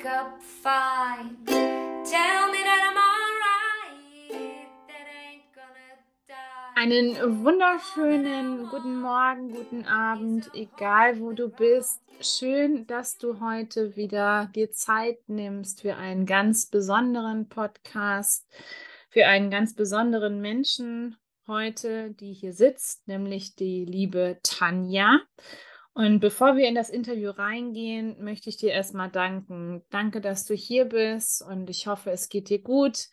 wake up fine. Tell me that I'm alright. That ain't gonna die. Einen wunderschönen guten Morgen, guten Abend, egal wo du bist. Schön, dass du heute wieder dir Zeit nimmst für einen ganz besonderen Podcast, für einen ganz besonderen Menschen heute, die hier sitzt, nämlich die liebe Tanja. Und bevor wir in das Interview reingehen, möchte ich dir erstmal danken. Danke, dass du hier bist und ich hoffe, es geht dir gut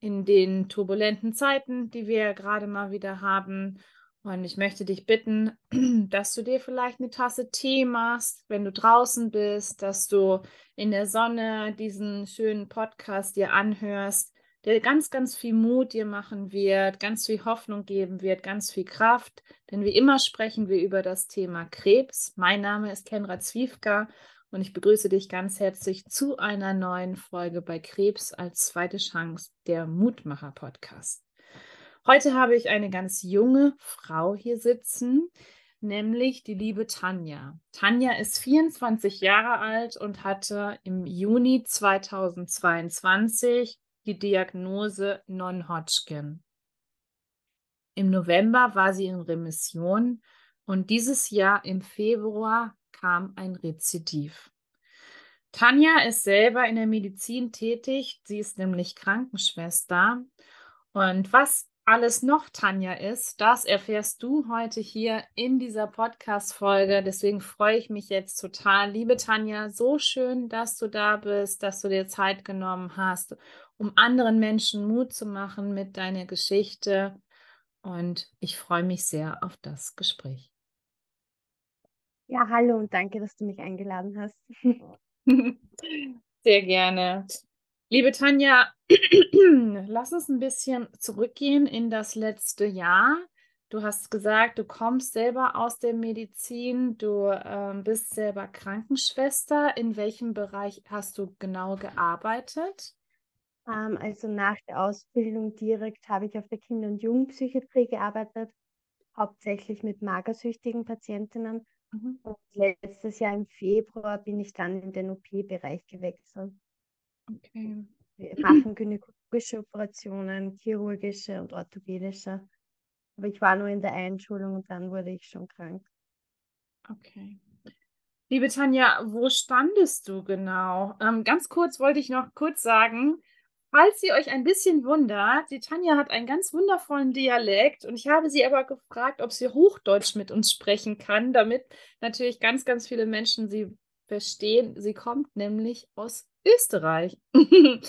in den turbulenten Zeiten, die wir gerade mal wieder haben. Und ich möchte dich bitten, dass du dir vielleicht eine Tasse Tee machst, wenn du draußen bist, dass du in der Sonne diesen schönen Podcast dir anhörst der ganz, ganz viel Mut dir machen wird, ganz viel Hoffnung geben wird, ganz viel Kraft. Denn wie immer sprechen wir über das Thema Krebs. Mein Name ist Kenra Zwiefka und ich begrüße dich ganz herzlich zu einer neuen Folge bei Krebs als zweite Chance, der Mutmacher Podcast. Heute habe ich eine ganz junge Frau hier sitzen, nämlich die liebe Tanja. Tanja ist 24 Jahre alt und hatte im Juni 2022 die Diagnose Non-Hodgkin. Im November war sie in Remission und dieses Jahr im Februar kam ein Rezidiv. Tanja ist selber in der Medizin tätig, sie ist nämlich Krankenschwester. Und was alles noch Tanja ist, das erfährst du heute hier in dieser Podcast-Folge. Deswegen freue ich mich jetzt total. Liebe Tanja, so schön, dass du da bist, dass du dir Zeit genommen hast, um anderen Menschen Mut zu machen mit deiner Geschichte. Und ich freue mich sehr auf das Gespräch. Ja, hallo und danke, dass du mich eingeladen hast. Sehr gerne. Liebe Tanja, lass uns ein bisschen zurückgehen in das letzte Jahr. Du hast gesagt, du kommst selber aus der Medizin, du äh, bist selber Krankenschwester. In welchem Bereich hast du genau gearbeitet? Ähm, also nach der Ausbildung direkt habe ich auf der Kinder- und Jugendpsychiatrie gearbeitet, hauptsächlich mit magersüchtigen Patientinnen. Mhm. Und letztes Jahr im Februar bin ich dann in den OP-Bereich gewechselt. Okay. Wir machen gynäkologische Operationen, chirurgische und orthopädische. Aber ich war nur in der Einschulung und dann wurde ich schon krank. Okay. Liebe Tanja, wo standest du genau? Ähm, ganz kurz wollte ich noch kurz sagen, falls ihr euch ein bisschen wundert, die Tanja hat einen ganz wundervollen Dialekt und ich habe sie aber gefragt, ob sie Hochdeutsch mit uns sprechen kann, damit natürlich ganz, ganz viele Menschen sie verstehen. Sie kommt nämlich aus Österreich.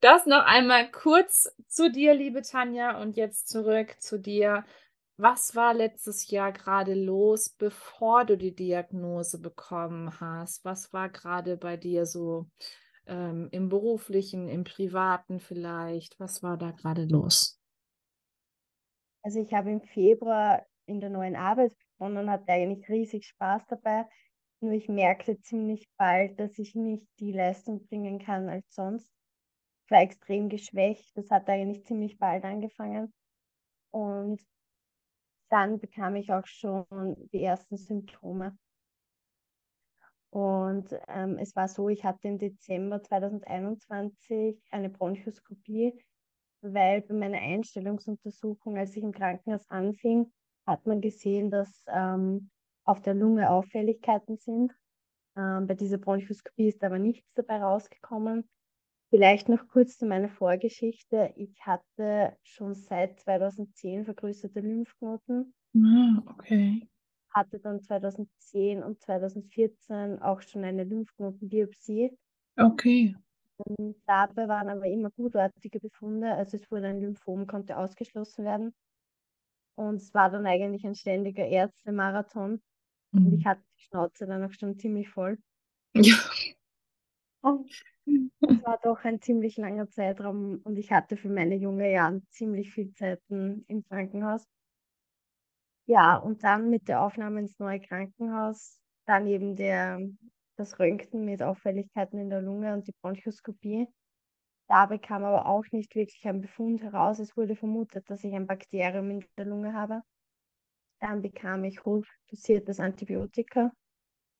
Das noch einmal kurz zu dir, liebe Tanja, und jetzt zurück zu dir. Was war letztes Jahr gerade los, bevor du die Diagnose bekommen hast? Was war gerade bei dir so ähm, im beruflichen, im privaten vielleicht? Was war da gerade los? Also ich habe im Februar in der neuen Arbeit begonnen und hatte eigentlich riesig Spaß dabei. Nur ich merkte ziemlich bald, dass ich nicht die Leistung bringen kann als sonst. Ich war extrem geschwächt. Das hat eigentlich ziemlich bald angefangen. Und dann bekam ich auch schon die ersten Symptome. Und ähm, es war so, ich hatte im Dezember 2021 eine Bronchoskopie, weil bei meiner Einstellungsuntersuchung, als ich im Krankenhaus anfing, hat man gesehen, dass ähm, auf der Lunge Auffälligkeiten sind. Ähm, bei dieser Bronchoskopie ist aber nichts dabei rausgekommen. Vielleicht noch kurz zu meiner Vorgeschichte. Ich hatte schon seit 2010 vergrößerte Lymphknoten. Ah, okay. Hatte dann 2010 und 2014 auch schon eine Lymphknotenbiopsie. Okay. Und dabei waren aber immer gutartige Befunde. Also es wurde ein Lymphom, konnte ausgeschlossen werden. Und es war dann eigentlich ein ständiger Ärztemarathon. Und ich mhm. hatte die Schnauze dann auch schon ziemlich voll. Ja. Es war doch ein ziemlich langer Zeitraum und ich hatte für meine jungen Jahre ziemlich viel Zeit im Krankenhaus. Ja, und dann mit der Aufnahme ins neue Krankenhaus, dann eben der, das Röntgen mit Auffälligkeiten in der Lunge und die Bronchoskopie. Dabei kam aber auch nicht wirklich ein Befund heraus. Es wurde vermutet, dass ich ein Bakterium in der Lunge habe. Dann bekam ich hochdosiertes Antibiotika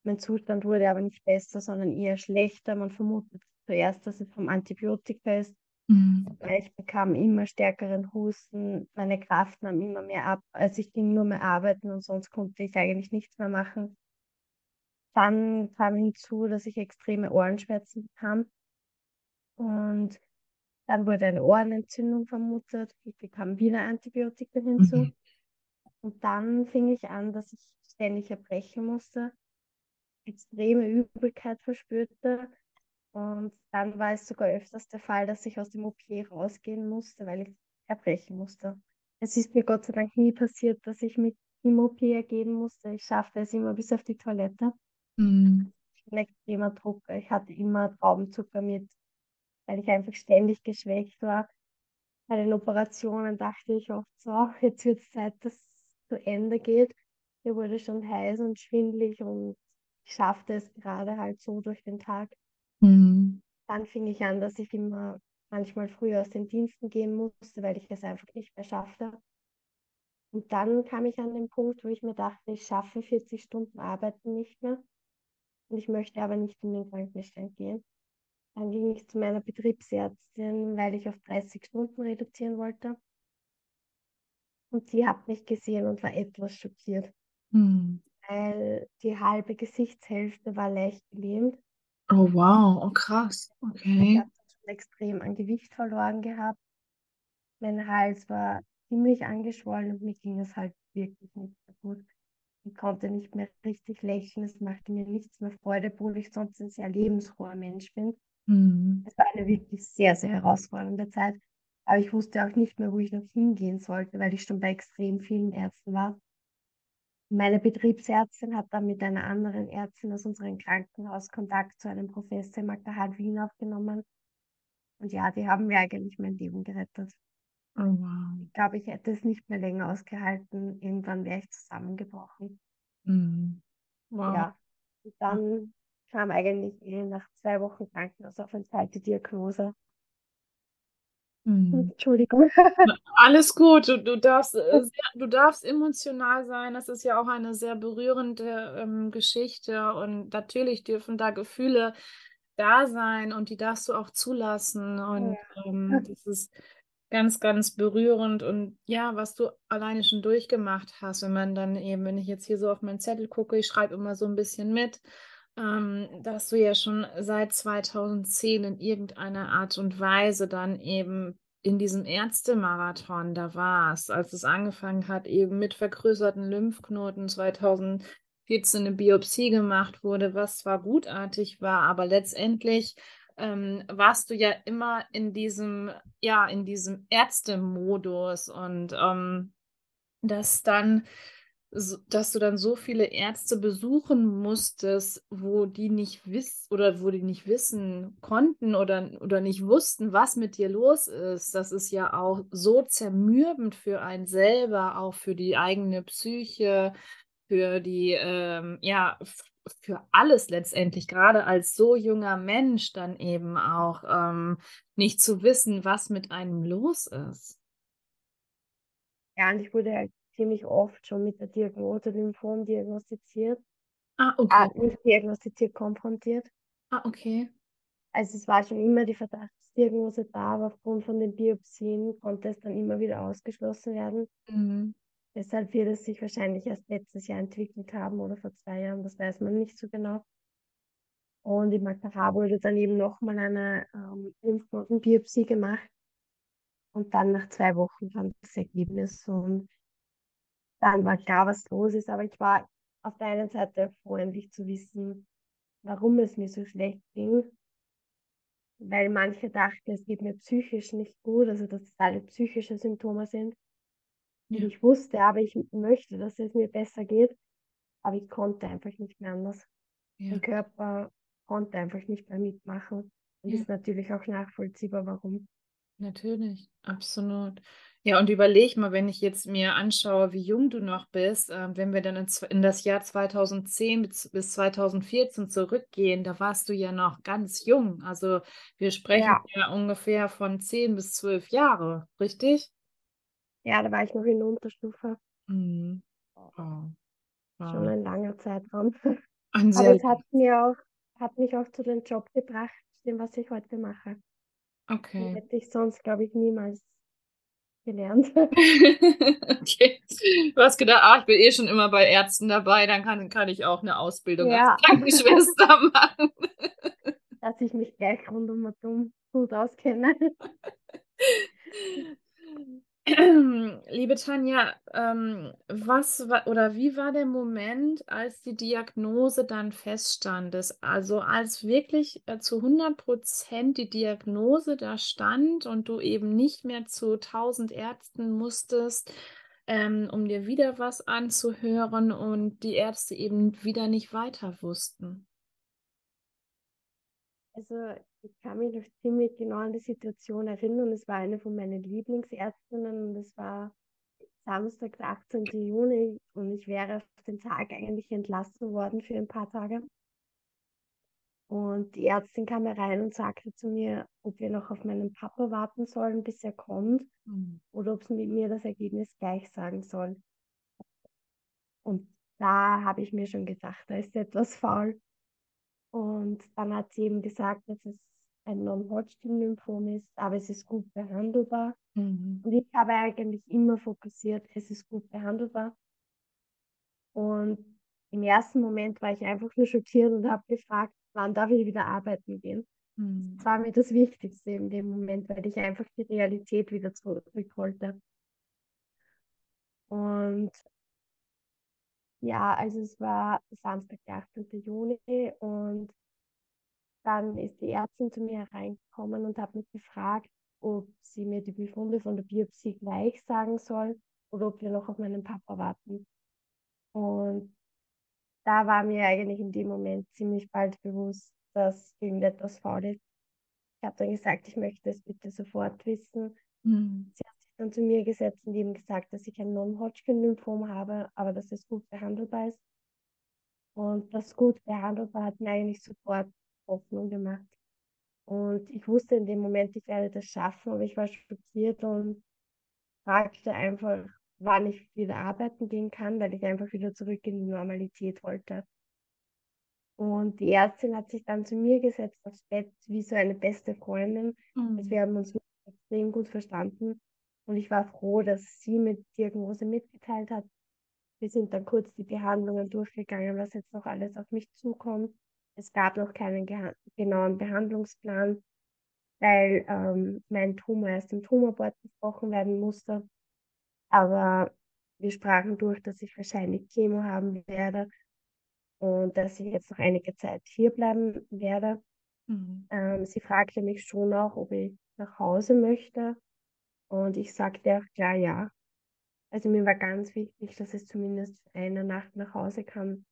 Mein Zustand wurde aber nicht besser, sondern eher schlechter. Man vermutet zuerst, dass es vom Antibiotika ist. Mhm. Ich bekam immer stärkeren Husten, meine Kraft nahm immer mehr ab. Also ich ging nur mehr arbeiten und sonst konnte ich eigentlich nichts mehr machen. Dann kam hinzu, dass ich extreme Ohrenschmerzen bekam. Und dann wurde eine Ohrenentzündung vermutet. Ich bekam wieder Antibiotika hinzu. Mhm. Und dann fing ich an, dass ich ständig erbrechen musste, extreme Übelkeit verspürte. Und dann war es sogar öfters der Fall, dass ich aus dem OP rausgehen musste, weil ich erbrechen musste. Es ist mir Gott sei Dank nie passiert, dass ich mit im OP ergeben musste. Ich schaffte es immer bis auf die Toilette. Mhm. Ich bin extremer Drucker. Ich hatte immer Traubenzucker mit, weil ich einfach ständig geschwächt war. Bei den Operationen dachte ich oft so, jetzt wird es Zeit, dass zu Ende geht. Mir wurde schon heiß und schwindlig und ich schaffte es gerade halt so durch den Tag. Mhm. Dann fing ich an, dass ich immer manchmal früher aus den Diensten gehen musste, weil ich es einfach nicht mehr schaffte. Und dann kam ich an den Punkt, wo ich mir dachte, ich schaffe 40 Stunden Arbeiten nicht mehr und ich möchte aber nicht in den Krankenstand gehen. Dann ging ich zu meiner Betriebsärztin, weil ich auf 30 Stunden reduzieren wollte. Und sie hat mich gesehen und war etwas schockiert, Mhm. weil die halbe Gesichtshälfte war leicht gelähmt. Oh wow, oh krass. Ich Okay. habe schon extrem an Gewicht verloren gehabt. Mein Hals war ziemlich angeschwollen und mir ging es halt wirklich nicht mehr gut. Ich konnte nicht mehr richtig lächeln, es machte mir nichts mehr Freude, obwohl ich sonst ein sehr lebensfroher Mensch bin. Mhm. Es war eine wirklich sehr, sehr herausfordernde Zeit. Aber ich wusste auch nicht mehr, wo ich noch hingehen sollte, weil ich schon bei extrem vielen Ärzten war. Meine Betriebsärztin hat dann mit einer anderen Ärztin aus unserem Krankenhaus Kontakt zu einem Professor im Aktual Wien aufgenommen. Und ja, die haben mir eigentlich mein Leben gerettet. Oh wow. Ich glaube, ich hätte es nicht mehr länger ausgehalten. Irgendwann wäre ich zusammengebrochen. Mhm. Wow. Ja. Und dann kam eigentlich eh nach zwei Wochen Krankenhausaufenthalt die Diagnose. Mhm. Entschuldigung. Alles gut, du, du darfst, äh, du darfst emotional sein. Das ist ja auch eine sehr berührende ähm, Geschichte und natürlich dürfen da Gefühle da sein und die darfst du auch zulassen und ähm, das ist ganz, ganz berührend und ja, was du alleine schon durchgemacht hast, wenn man dann eben, wenn ich jetzt hier so auf meinen Zettel gucke, ich schreibe immer so ein bisschen mit, ähm, dass du ja schon seit 2010 in irgendeiner Art und Weise dann eben in diesem Ärztemarathon da warst, als es angefangen hat, eben mit vergrößerten Lymphknoten 2014 eine Biopsie gemacht wurde, was zwar gutartig war, aber letztendlich ähm, warst du ja immer in diesem, ja, in diesem Ärztemodus und ähm, dass dann dass du dann so viele Ärzte besuchen musstest, wo die nicht wissen oder wo die nicht wissen konnten oder, oder nicht wussten, was mit dir los ist. Das ist ja auch so zermürbend für einen selber, auch für die eigene Psyche, für die, ähm, ja, für alles letztendlich, gerade als so junger Mensch dann eben auch ähm, nicht zu wissen, was mit einem los ist. Ja, und ich wurde halt ziemlich oft schon mit der Diagnose Lymphom diagnostiziert. Ah, Ah, okay. nicht diagnostiziert, konfrontiert. Ah, okay. Also es war schon immer die Verdachtsdiagnose da, aber aufgrund von den Biopsien konnte es dann immer wieder ausgeschlossen werden. Mhm. Deshalb wird es sich wahrscheinlich erst letztes Jahr entwickelt haben oder vor zwei Jahren, das weiß man nicht so genau. Und im AKH wurde dann eben nochmal eine ähm, Lymphknotenbiopsie gemacht. Und dann nach zwei Wochen kam das Ergebnis und dann war klar, was los ist. Aber ich war auf der einen Seite froh, endlich zu wissen, warum es mir so schlecht ging. Weil manche dachten, es geht mir psychisch nicht gut, also dass es alle psychische Symptome sind. Ja. ich wusste aber, ich möchte, dass es mir besser geht. Aber ich konnte einfach nicht mehr anders. Ja. Mein Körper konnte einfach nicht mehr mitmachen. Und Ja. ist natürlich auch nachvollziehbar, warum. Natürlich, absolut. Ja, und überleg mal, wenn ich jetzt mir anschaue, wie jung du noch bist, äh, wenn wir dann in, in das Jahr 2010 bis, bis 2014 zurückgehen, da warst du ja noch ganz jung. Also wir sprechen Ja. ja ungefähr von 10 bis 12 Jahre, richtig? Ja, da war ich noch in der Unterstufe. Mhm. Wow. Schon Wow. ein langer Zeitraum. Ein Aber es hat mir auch, hat mich auch zu dem Job gebracht, dem, was ich heute mache. Den okay. hätte ich sonst, glaube ich, niemals gelernt. Okay. Du hast gedacht, ah, ich bin eh schon immer bei Ärzten dabei, dann kann, kann ich auch eine Ausbildung Ja. als Krankenschwester machen. Dass ich mich gleich rund um und um gut auskenne. Liebe Tanja, ähm, was oder wie war der Moment, als die Diagnose dann feststand? Es- Also als wirklich äh, zu 100 Prozent die Diagnose da stand und du eben nicht mehr zu 1000 Ärzten musstest, ähm, um dir wieder was anzuhören und die Ärzte eben wieder nicht weiter wussten. Also ich kann mich noch ziemlich genau an die Situation erinnern. Es war eine von meinen Lieblingsärztinnen und es war Samstag, der 18. Juni und ich wäre auf den Tag eigentlich entlassen worden für ein paar Tage. Und die Ärztin kam herein und sagte zu mir, ob wir noch auf meinen Papa warten sollen, bis er kommt, Hm. oder ob sie mit mir das Ergebnis gleich sagen soll. Und da habe ich mir schon gedacht, da ist etwas faul. Und dann hat sie eben gesagt, dass es ein Non-Hodgkin-Lymphom ist, aber es ist gut behandelbar. Mhm. Und ich habe eigentlich immer fokussiert, es ist gut behandelbar. Und im ersten Moment war ich einfach nur schockiert und habe gefragt, wann darf ich wieder arbeiten gehen? Mhm. Das war mir das Wichtigste in dem Moment, weil ich einfach die Realität wieder zurück wollte. Und ja, also es war Samstag, der 18. Juni und dann ist die Ärztin zu mir hereingekommen und hat mich gefragt, ob sie mir die Befunde von der Biopsie gleich sagen soll oder ob wir noch auf meinen Papa warten. Und da war mir eigentlich in dem Moment ziemlich bald bewusst, dass irgendetwas faul ist. Ich habe dann gesagt, ich möchte es bitte sofort wissen. Mhm. Dann zu mir gesetzt und eben gesagt, dass ich ein Non-Hodgkin-Lymphom habe, aber dass es gut behandelbar ist. Und das gut behandelbar hat mir eigentlich sofort Hoffnung gemacht. Und ich wusste in dem Moment, ich werde das schaffen, aber ich war schockiert und fragte einfach, wann ich wieder arbeiten gehen kann, weil ich einfach wieder zurück in die Normalität wollte. Und die Ärztin hat sich dann zu mir gesetzt aufs Bett, wie so eine beste Freundin. Also Mhm. wir haben uns extrem gut verstanden. Und ich war froh, dass sie die Diagnose mitgeteilt hat. Wir sind dann kurz die Behandlungen durchgegangen, was jetzt noch alles auf mich zukommt. Es gab noch keinen genauen Behandlungsplan, weil ähm, mein Tumor erst im Tumorboard besprochen werden musste. Aber wir sprachen durch, dass ich wahrscheinlich Chemo haben werde und dass ich jetzt noch einige Zeit hier bleiben werde. Mhm. Ähm, sie fragte mich schon auch, ob ich nach Hause möchte. Und ich sagte auch klar, ja. Also mir war ganz wichtig, dass es zumindest für eine Nacht nach Hause kam,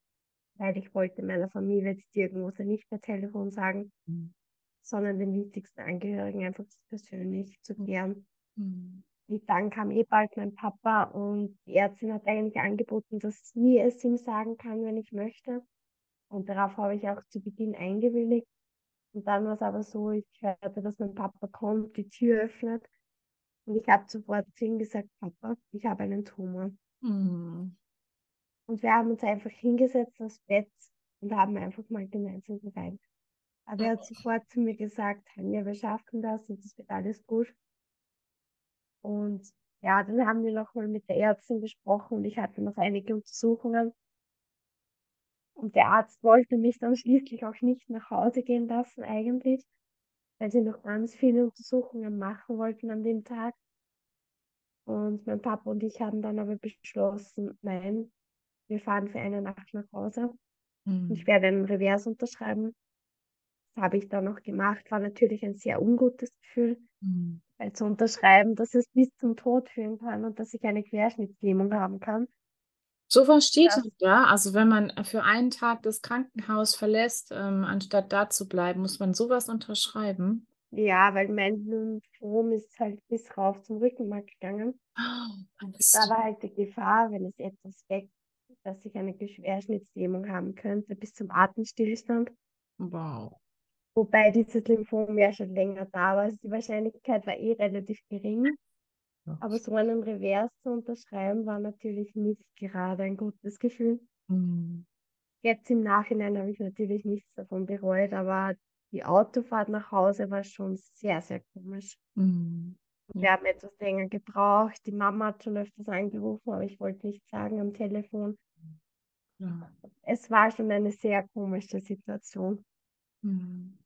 weil ich wollte meiner Familie die Diagnose nicht per Telefon sagen, Mhm. sondern den wichtigsten Angehörigen einfach persönlich zu klären. Mhm. Und dann kam eh bald mein Papa und die Ärztin hat eigentlich angeboten, dass sie es ihm sagen kann, wenn ich möchte. Und darauf habe ich auch zu Beginn eingewilligt. Und dann war es aber so, ich hörte, dass mein Papa kommt, die Tür öffnet. Und ich habe sofort zu ihm gesagt, Papa, ich habe einen Tumor. Mhm. Und wir haben uns einfach hingesetzt aufs Bett und haben einfach mal gemeinsam geweint. Aber er hat sofort zu mir gesagt, Tanja, wir schaffen das und es wird alles gut. Und ja, dann haben wir nochmal mit der Ärztin gesprochen und ich hatte noch einige Untersuchungen. Und der Arzt wollte mich dann schließlich auch nicht nach Hause gehen lassen, eigentlich, weil sie noch ganz viele Untersuchungen machen wollten an dem Tag. Und mein Papa und ich haben dann aber beschlossen, nein, wir fahren für eine Nacht nach Hause. Und ich Mhm. werde einen Revers unterschreiben. Das habe ich dann noch gemacht, war natürlich ein sehr ungutes Gefühl, Mhm. weil zu unterschreiben, dass es bis zum Tod führen kann und dass ich eine Querschnittslähmung haben kann. So was steht halt da. Also wenn man für einen Tag das Krankenhaus verlässt, ähm, anstatt da zu bleiben, muss man sowas unterschreiben. ja, weil mein Lymphom ist halt bis rauf zum Rückenmark gegangen. Ah, Da war halt die Gefahr, wenn es etwas wächst, dass ich eine Querschnittslähmung haben könnte, bis zum Atemstillstand. Wow. Wobei dieses Lymphom ja schon länger da war. Also die Wahrscheinlichkeit war eh relativ gering. Aber so einen Revers zu unterschreiben, war natürlich nicht gerade ein gutes Gefühl. Mhm. Jetzt im Nachhinein habe ich natürlich nichts davon bereut, aber die Autofahrt nach Hause war schon sehr, sehr komisch. Mhm. Wir haben etwas länger gebraucht. Die Mama hat schon öfters angerufen, aber ich wollte nichts sagen am Telefon. Ja. Es war schon eine sehr komische Situation. Mhm.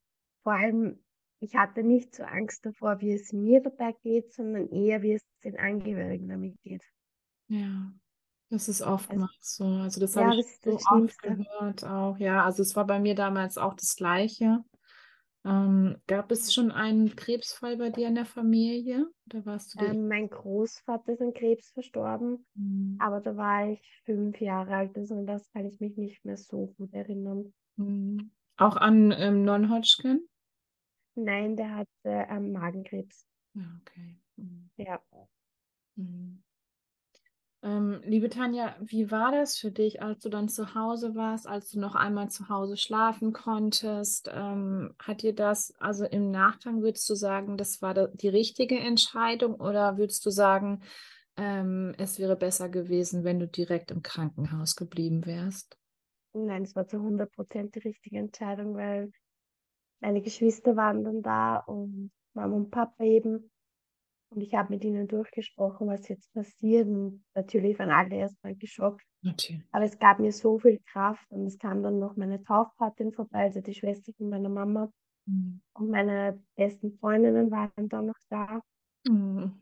Vor allem, ich hatte nicht so Angst davor, wie es mir dabei geht, sondern eher, wie es den Angehörigen damit geht. Ja, das ist Also, oftmals so. Also das habe ja, ich das ist so oft gehört auch. Ja, also es war bei mir damals auch das Gleiche. Ähm, gab es schon einen Krebsfall bei dir in der Familie? Oder warst du? Ähm, mein Großvater ist an Krebs verstorben, Mhm. aber da war ich fünf Jahre alt, also an das kann ich mich nicht mehr so gut erinnern. Mhm. Auch an ähm, Non-Hodgkin? Nein, der hatte ähm, Magenkrebs. Ja, okay. Mhm. Ja. Mhm. Ähm, liebe Tanja, wie war das für dich, als du dann zu Hause warst, als du noch einmal zu Hause schlafen konntest? Ähm, hat dir das, also im Nachgang würdest du sagen, das war die richtige Entscheidung oder würdest du sagen, ähm, es wäre besser gewesen, wenn du direkt im Krankenhaus geblieben wärst? Nein, es war zu 100% die richtige Entscheidung, weil meine Geschwister waren dann da und Mama und Papa eben. Und ich habe mit ihnen durchgesprochen, was jetzt passiert. Und natürlich waren alle erstmal geschockt. Natürlich. Aber es gab mir so viel Kraft. Und es kam dann noch meine Taufpatin vorbei, also die Schwester von meiner Mama. Mhm. Und meine besten Freundinnen waren dann noch da. Mhm.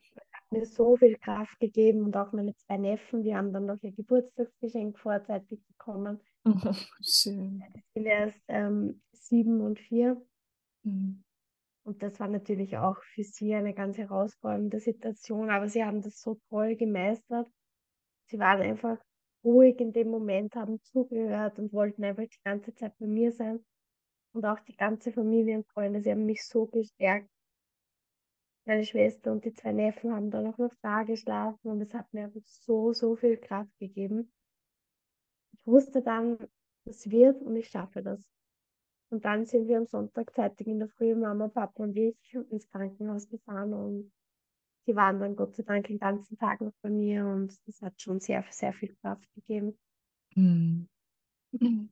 Mir so viel Kraft gegeben. Und auch meine zwei Neffen, die haben dann noch ihr Geburtstagsgeschenk vorzeitig bekommen. Oh, schön. Ich bin erst ähm, sieben und vier. Mhm. Und das war natürlich auch für sie eine ganz herausfordernde Situation, aber sie haben das so toll gemeistert. Sie waren einfach ruhig in dem Moment, haben zugehört und wollten einfach die ganze Zeit bei mir sein. Und auch die ganze Familie und Freunde, sie haben mich so gestärkt. Meine Schwester und die zwei Neffen haben dann auch noch da geschlafen und es hat mir einfach so, so viel Kraft gegeben. Ich wusste dann, das wird und ich schaffe das. Und dann sind wir am Sonntag zeitig in der Früh, Mama, Papa und ich, ins Krankenhaus gefahren und die waren dann Gott sei Dank den ganzen Tag noch bei mir und das hat schon sehr, sehr viel Kraft gegeben. Mhm.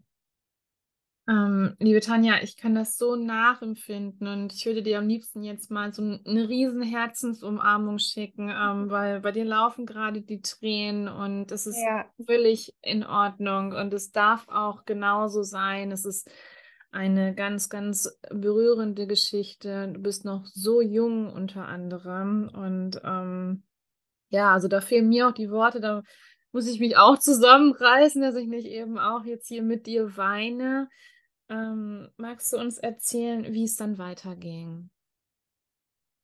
Ähm, liebe Tanja, ich kann das so nachempfinden und ich würde dir am liebsten jetzt mal so eine riesen Herzensumarmung schicken, ähm, weil bei dir laufen gerade die Tränen und es ist Ja, völlig in Ordnung und es darf auch genauso sein. Es ist eine ganz, ganz berührende Geschichte. Du bist noch so jung unter anderem und ähm, ja, also da fehlen mir auch die Worte, da muss ich mich auch zusammenreißen, dass ich nicht eben auch jetzt hier mit dir weine. Ähm, magst du uns erzählen, wie es dann weiterging?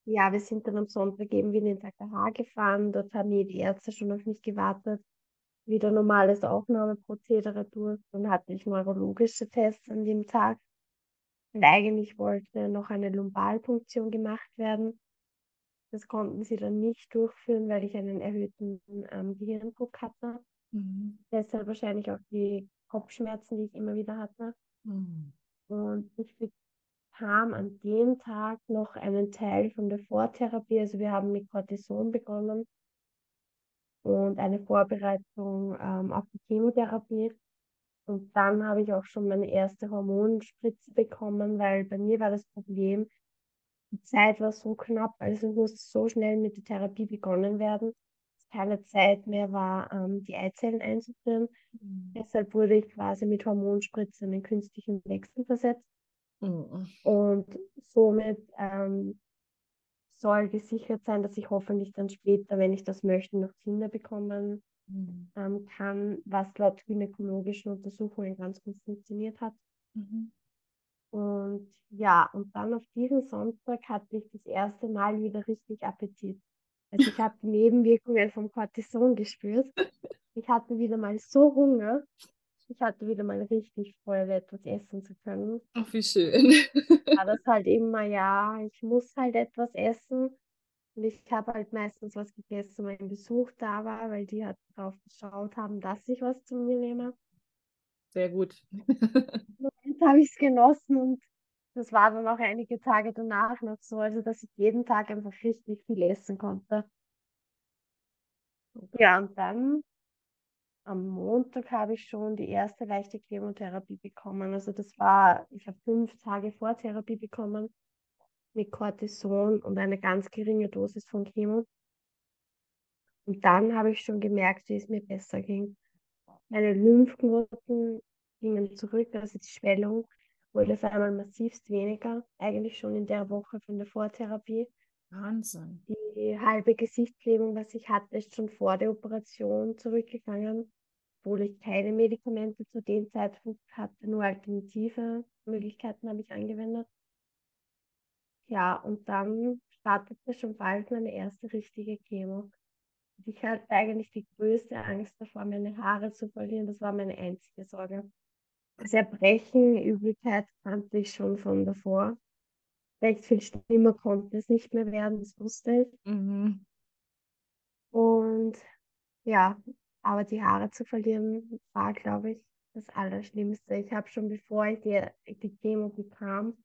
ja, wir sind dann am Sonntag eben wieder ins AKH gefahren. Dort haben die Ärzte schon auf mich gewartet. Wieder normales Aufnahmeprozedere durch. Dann hatte ich neurologische Tests an dem Tag. Und eigentlich wollte noch eine Lumbalpunktion gemacht werden. Das konnten sie dann nicht durchführen, weil ich einen erhöhten ähm, Gehirndruck hatte. Mhm. Deshalb wahrscheinlich auch die Kopfschmerzen, die ich immer wieder hatte. Mhm. Und ich bekam an dem Tag noch einen Teil von der Vortherapie. Also wir haben mit Cortison begonnen und eine Vorbereitung ähm, auf die Chemotherapie. Und dann habe ich auch schon meine erste Hormonspritze bekommen, weil bei mir war das Problem, die Zeit war so knapp, also musste so schnell mit der Therapie begonnen werden, dass keine Zeit mehr war, ähm, die Eizellen einzuführen. Mhm. Deshalb wurde ich quasi mit Hormonspritze in den künstlichen Wechsel versetzt. Oh. Und somit ähm, soll gesichert sein, dass ich hoffentlich dann später, wenn ich das möchte, noch Kinder bekommen Mhm. ähm, kann, was laut gynäkologischen Untersuchungen ganz gut funktioniert hat. Mhm. Und ja, und dann auf diesen Sonntag hatte ich das erste Mal wieder richtig Appetit. Also ich habe die Nebenwirkungen vom Cortison gespürt. Ich hatte wieder mal so Hunger. Ich hatte wieder mal richtig Freude, etwas essen zu können. Ach, wie schön. War das halt immer, ja, ich muss halt etwas essen. Und ich habe halt meistens was gegessen, wenn Besuch da war, weil die halt drauf geschaut haben, dass ich was zu mir nehme. Sehr gut. Moment habe ich es genossen und das war dann auch einige Tage danach noch so, also dass ich jeden Tag einfach richtig viel essen konnte. Ja, und dann am Montag habe ich schon die erste leichte Chemotherapie bekommen. Also das war, ich habe fünf Tage vor Therapie bekommen mit Cortison und eine ganz geringe Dosis von Chemo. Und dann habe ich schon gemerkt, wie es mir besser ging. Meine Lymphknoten gingen zurück, also die Schwellung wurde auf einmal massivst weniger, eigentlich schon in der Woche von der Vortherapie. Wahnsinn. Die halbe Gesichtslähmung, was ich hatte, ist schon vor der Operation zurückgegangen, obwohl ich keine Medikamente zu dem Zeitpunkt hatte, nur alternative Möglichkeiten habe ich angewendet. Ja, und dann startete schon bald meine erste richtige Chemo. Ich hatte eigentlich die größte Angst davor, meine Haare zu verlieren. Das war meine einzige Sorge. Das Erbrechen, Übelkeit kannte ich schon von davor. Recht viel schlimmer konnte es nicht mehr werden, das wusste ich. Mhm. Und ja, aber die Haare zu verlieren war, glaube ich, das Allerschlimmste. Ich habe schon bevor ich die, die Chemo bekam,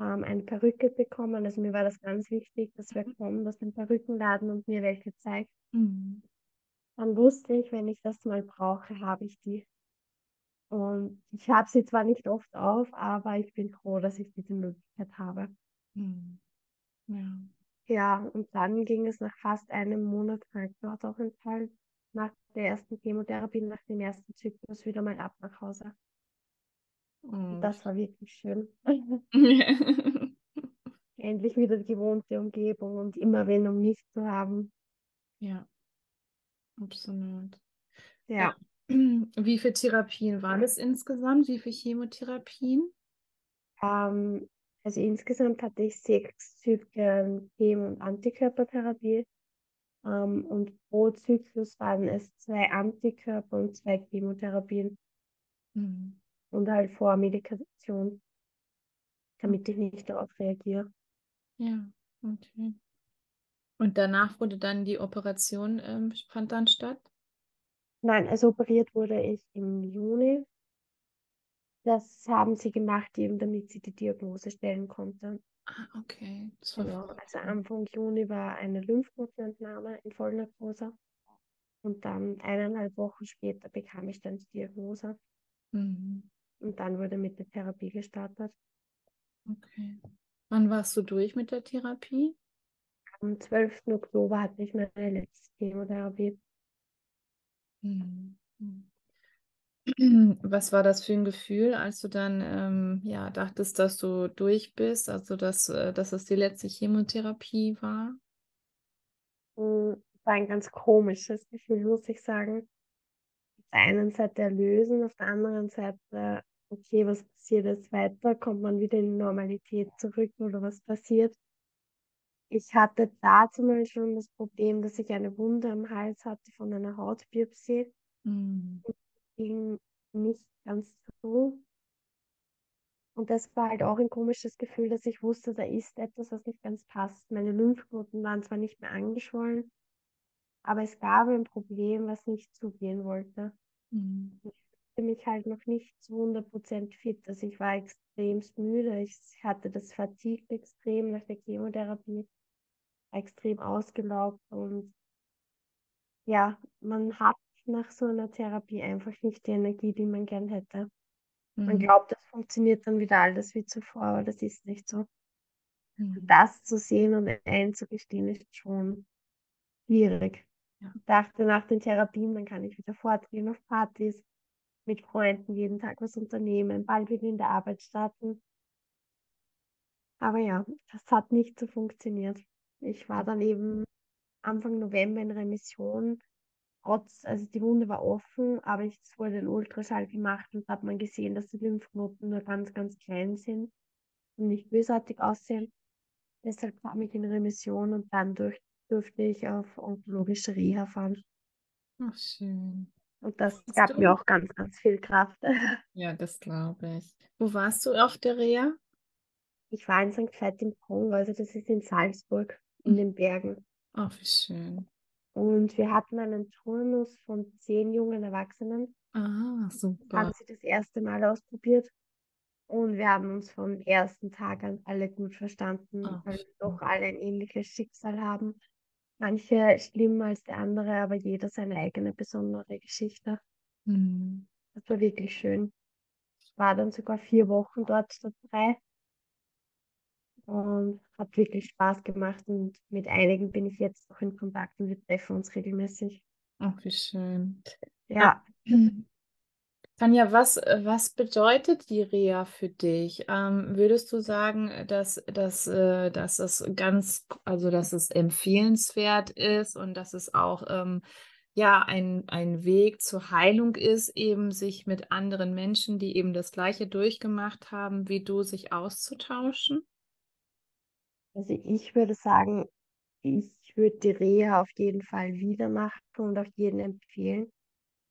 ähm, eine Perücke bekommen. Also mir war das ganz wichtig, dass wer kommt aus dem Perückenladen und mir welche zeigt. Mhm. Dann wusste ich, wenn ich das mal brauche, habe ich die. Und ich habe sie zwar nicht oft auf, aber ich bin froh, dass ich diese Möglichkeit habe. Mhm. Ja. Ja, und dann ging es nach fast einem Monat Krankenhausaufenthalt nach der ersten Chemotherapie, nach dem ersten Zyklus wieder mal ab nach Hause. Und das war wirklich schön. Endlich wieder die gewohnte Umgebung und immer wen um mich zu haben. ja, absolut. Ja, Wie viele Therapien waren es insgesamt? Wie viele Chemotherapien? ähm, also insgesamt hatte ich sechs Zyklen Chemo- und Antikörpertherapie. Ähm, und pro Zyklus waren es zwei Antikörper und zwei Chemotherapien Mhm. und halt Vormedikation, damit ich nicht darauf reagiere. Ja, okay. Und danach wurde dann die Operation, ähm, fand dann statt? Nein, also operiert wurde ich im Juni. Das haben sie gemacht, eben damit sie die Diagnose stellen konnten. Ah, okay. Das war Genau, also Anfang Juni war eine Lymphknotenentnahme in Vollnarkose. Und dann eineinhalb Wochen später bekam ich dann die Diagnose. Mhm. Und dann wurde mit der Therapie gestartet. Okay. Wann warst du durch mit der Therapie? Am 12. Oktober hatte ich meine letzte Chemotherapie. Mhm. Was war das für ein Gefühl, als du dann ähm, ja, dachtest, dass du durch bist, also dass, äh, dass es die letzte Chemotherapie war? Mm, war ein ganz komisches Gefühl, muss ich sagen. Auf der einen Seite erlösen, auf der anderen Seite, okay, was passiert jetzt weiter? Kommt man wieder in die Normalität zurück oder was passiert? Ich hatte dazu mal schon das Problem, dass ich eine Wunde am Hals hatte von einer Hautbiopsie. Mhm. Ging nicht ganz so. Und das war halt auch ein komisches Gefühl, dass ich wusste, da ist etwas, was nicht ganz passt. Meine Lymphknoten waren zwar nicht mehr angeschwollen, aber es gab ein Problem, was nicht zugehen wollte. Mhm. Ich fühlte mich halt noch nicht zu 100% fit. Also ich war extremst müde. Ich hatte das Fatigue extrem nach der Chemotherapie, extrem ausgelaugt und ja, man hat nach so einer Therapie einfach nicht die Energie, die man gern hätte. Man Mhm. glaubt, das funktioniert dann wieder alles wie zuvor, aber das ist nicht so. Mhm. Das zu sehen und einzugestehen, ist schon schwierig. Ja. Ich dachte, nach den Therapien, dann kann ich wieder fortgehen auf Partys, mit Freunden jeden Tag was unternehmen, bald wieder in der Arbeit starten. Aber ja, das hat nicht so funktioniert. Ich war dann eben Anfang November in Remission. Trotz, also die Wunde war offen, aber ich, es wurde ein Ultraschall gemacht und da hat man gesehen, dass die Lymphknoten nur ganz, ganz klein sind und nicht bösartig aussehen. Deshalb kam ich in Remission und dann durch, durfte ich auf onkologische Reha fahren. Ach, schön. Und das Warst gab du? mir auch ganz, ganz viel Kraft. Ja, das glaube ich. Wo warst du auf der Reha? Ich war in St. Veit im Kongo, also das ist in Salzburg, in den Bergen. Ach, wie schön. Und wir hatten einen Turnus von zehn jungen Erwachsenen. Ah, super. Haben sie das erste Mal ausprobiert. Und wir haben uns vom ersten Tag an alle gut verstanden, Ah, weil wir doch alle ein ähnliches Schicksal haben. Manche schlimmer als die andere, aber jeder seine eigene besondere Geschichte. Mhm. Das war wirklich schön. Ich war dann sogar vier Wochen dort statt drei und hat wirklich Spaß gemacht. Und mit einigen bin ich jetzt noch in Kontakt und wir treffen uns regelmäßig. Ach, wie schön. Ja, Tanja, was, was bedeutet die Reha für dich? Ähm, würdest du sagen, dass, dass, äh, dass es ganz, also dass es empfehlenswert ist und dass es auch ähm, ja ein, ein Weg zur Heilung ist, eben sich mit anderen Menschen, die eben das Gleiche durchgemacht haben, wie du, sich auszutauschen? Also ich würde sagen, ich würde die Reha auf jeden Fall wieder machen und auch jedem empfehlen.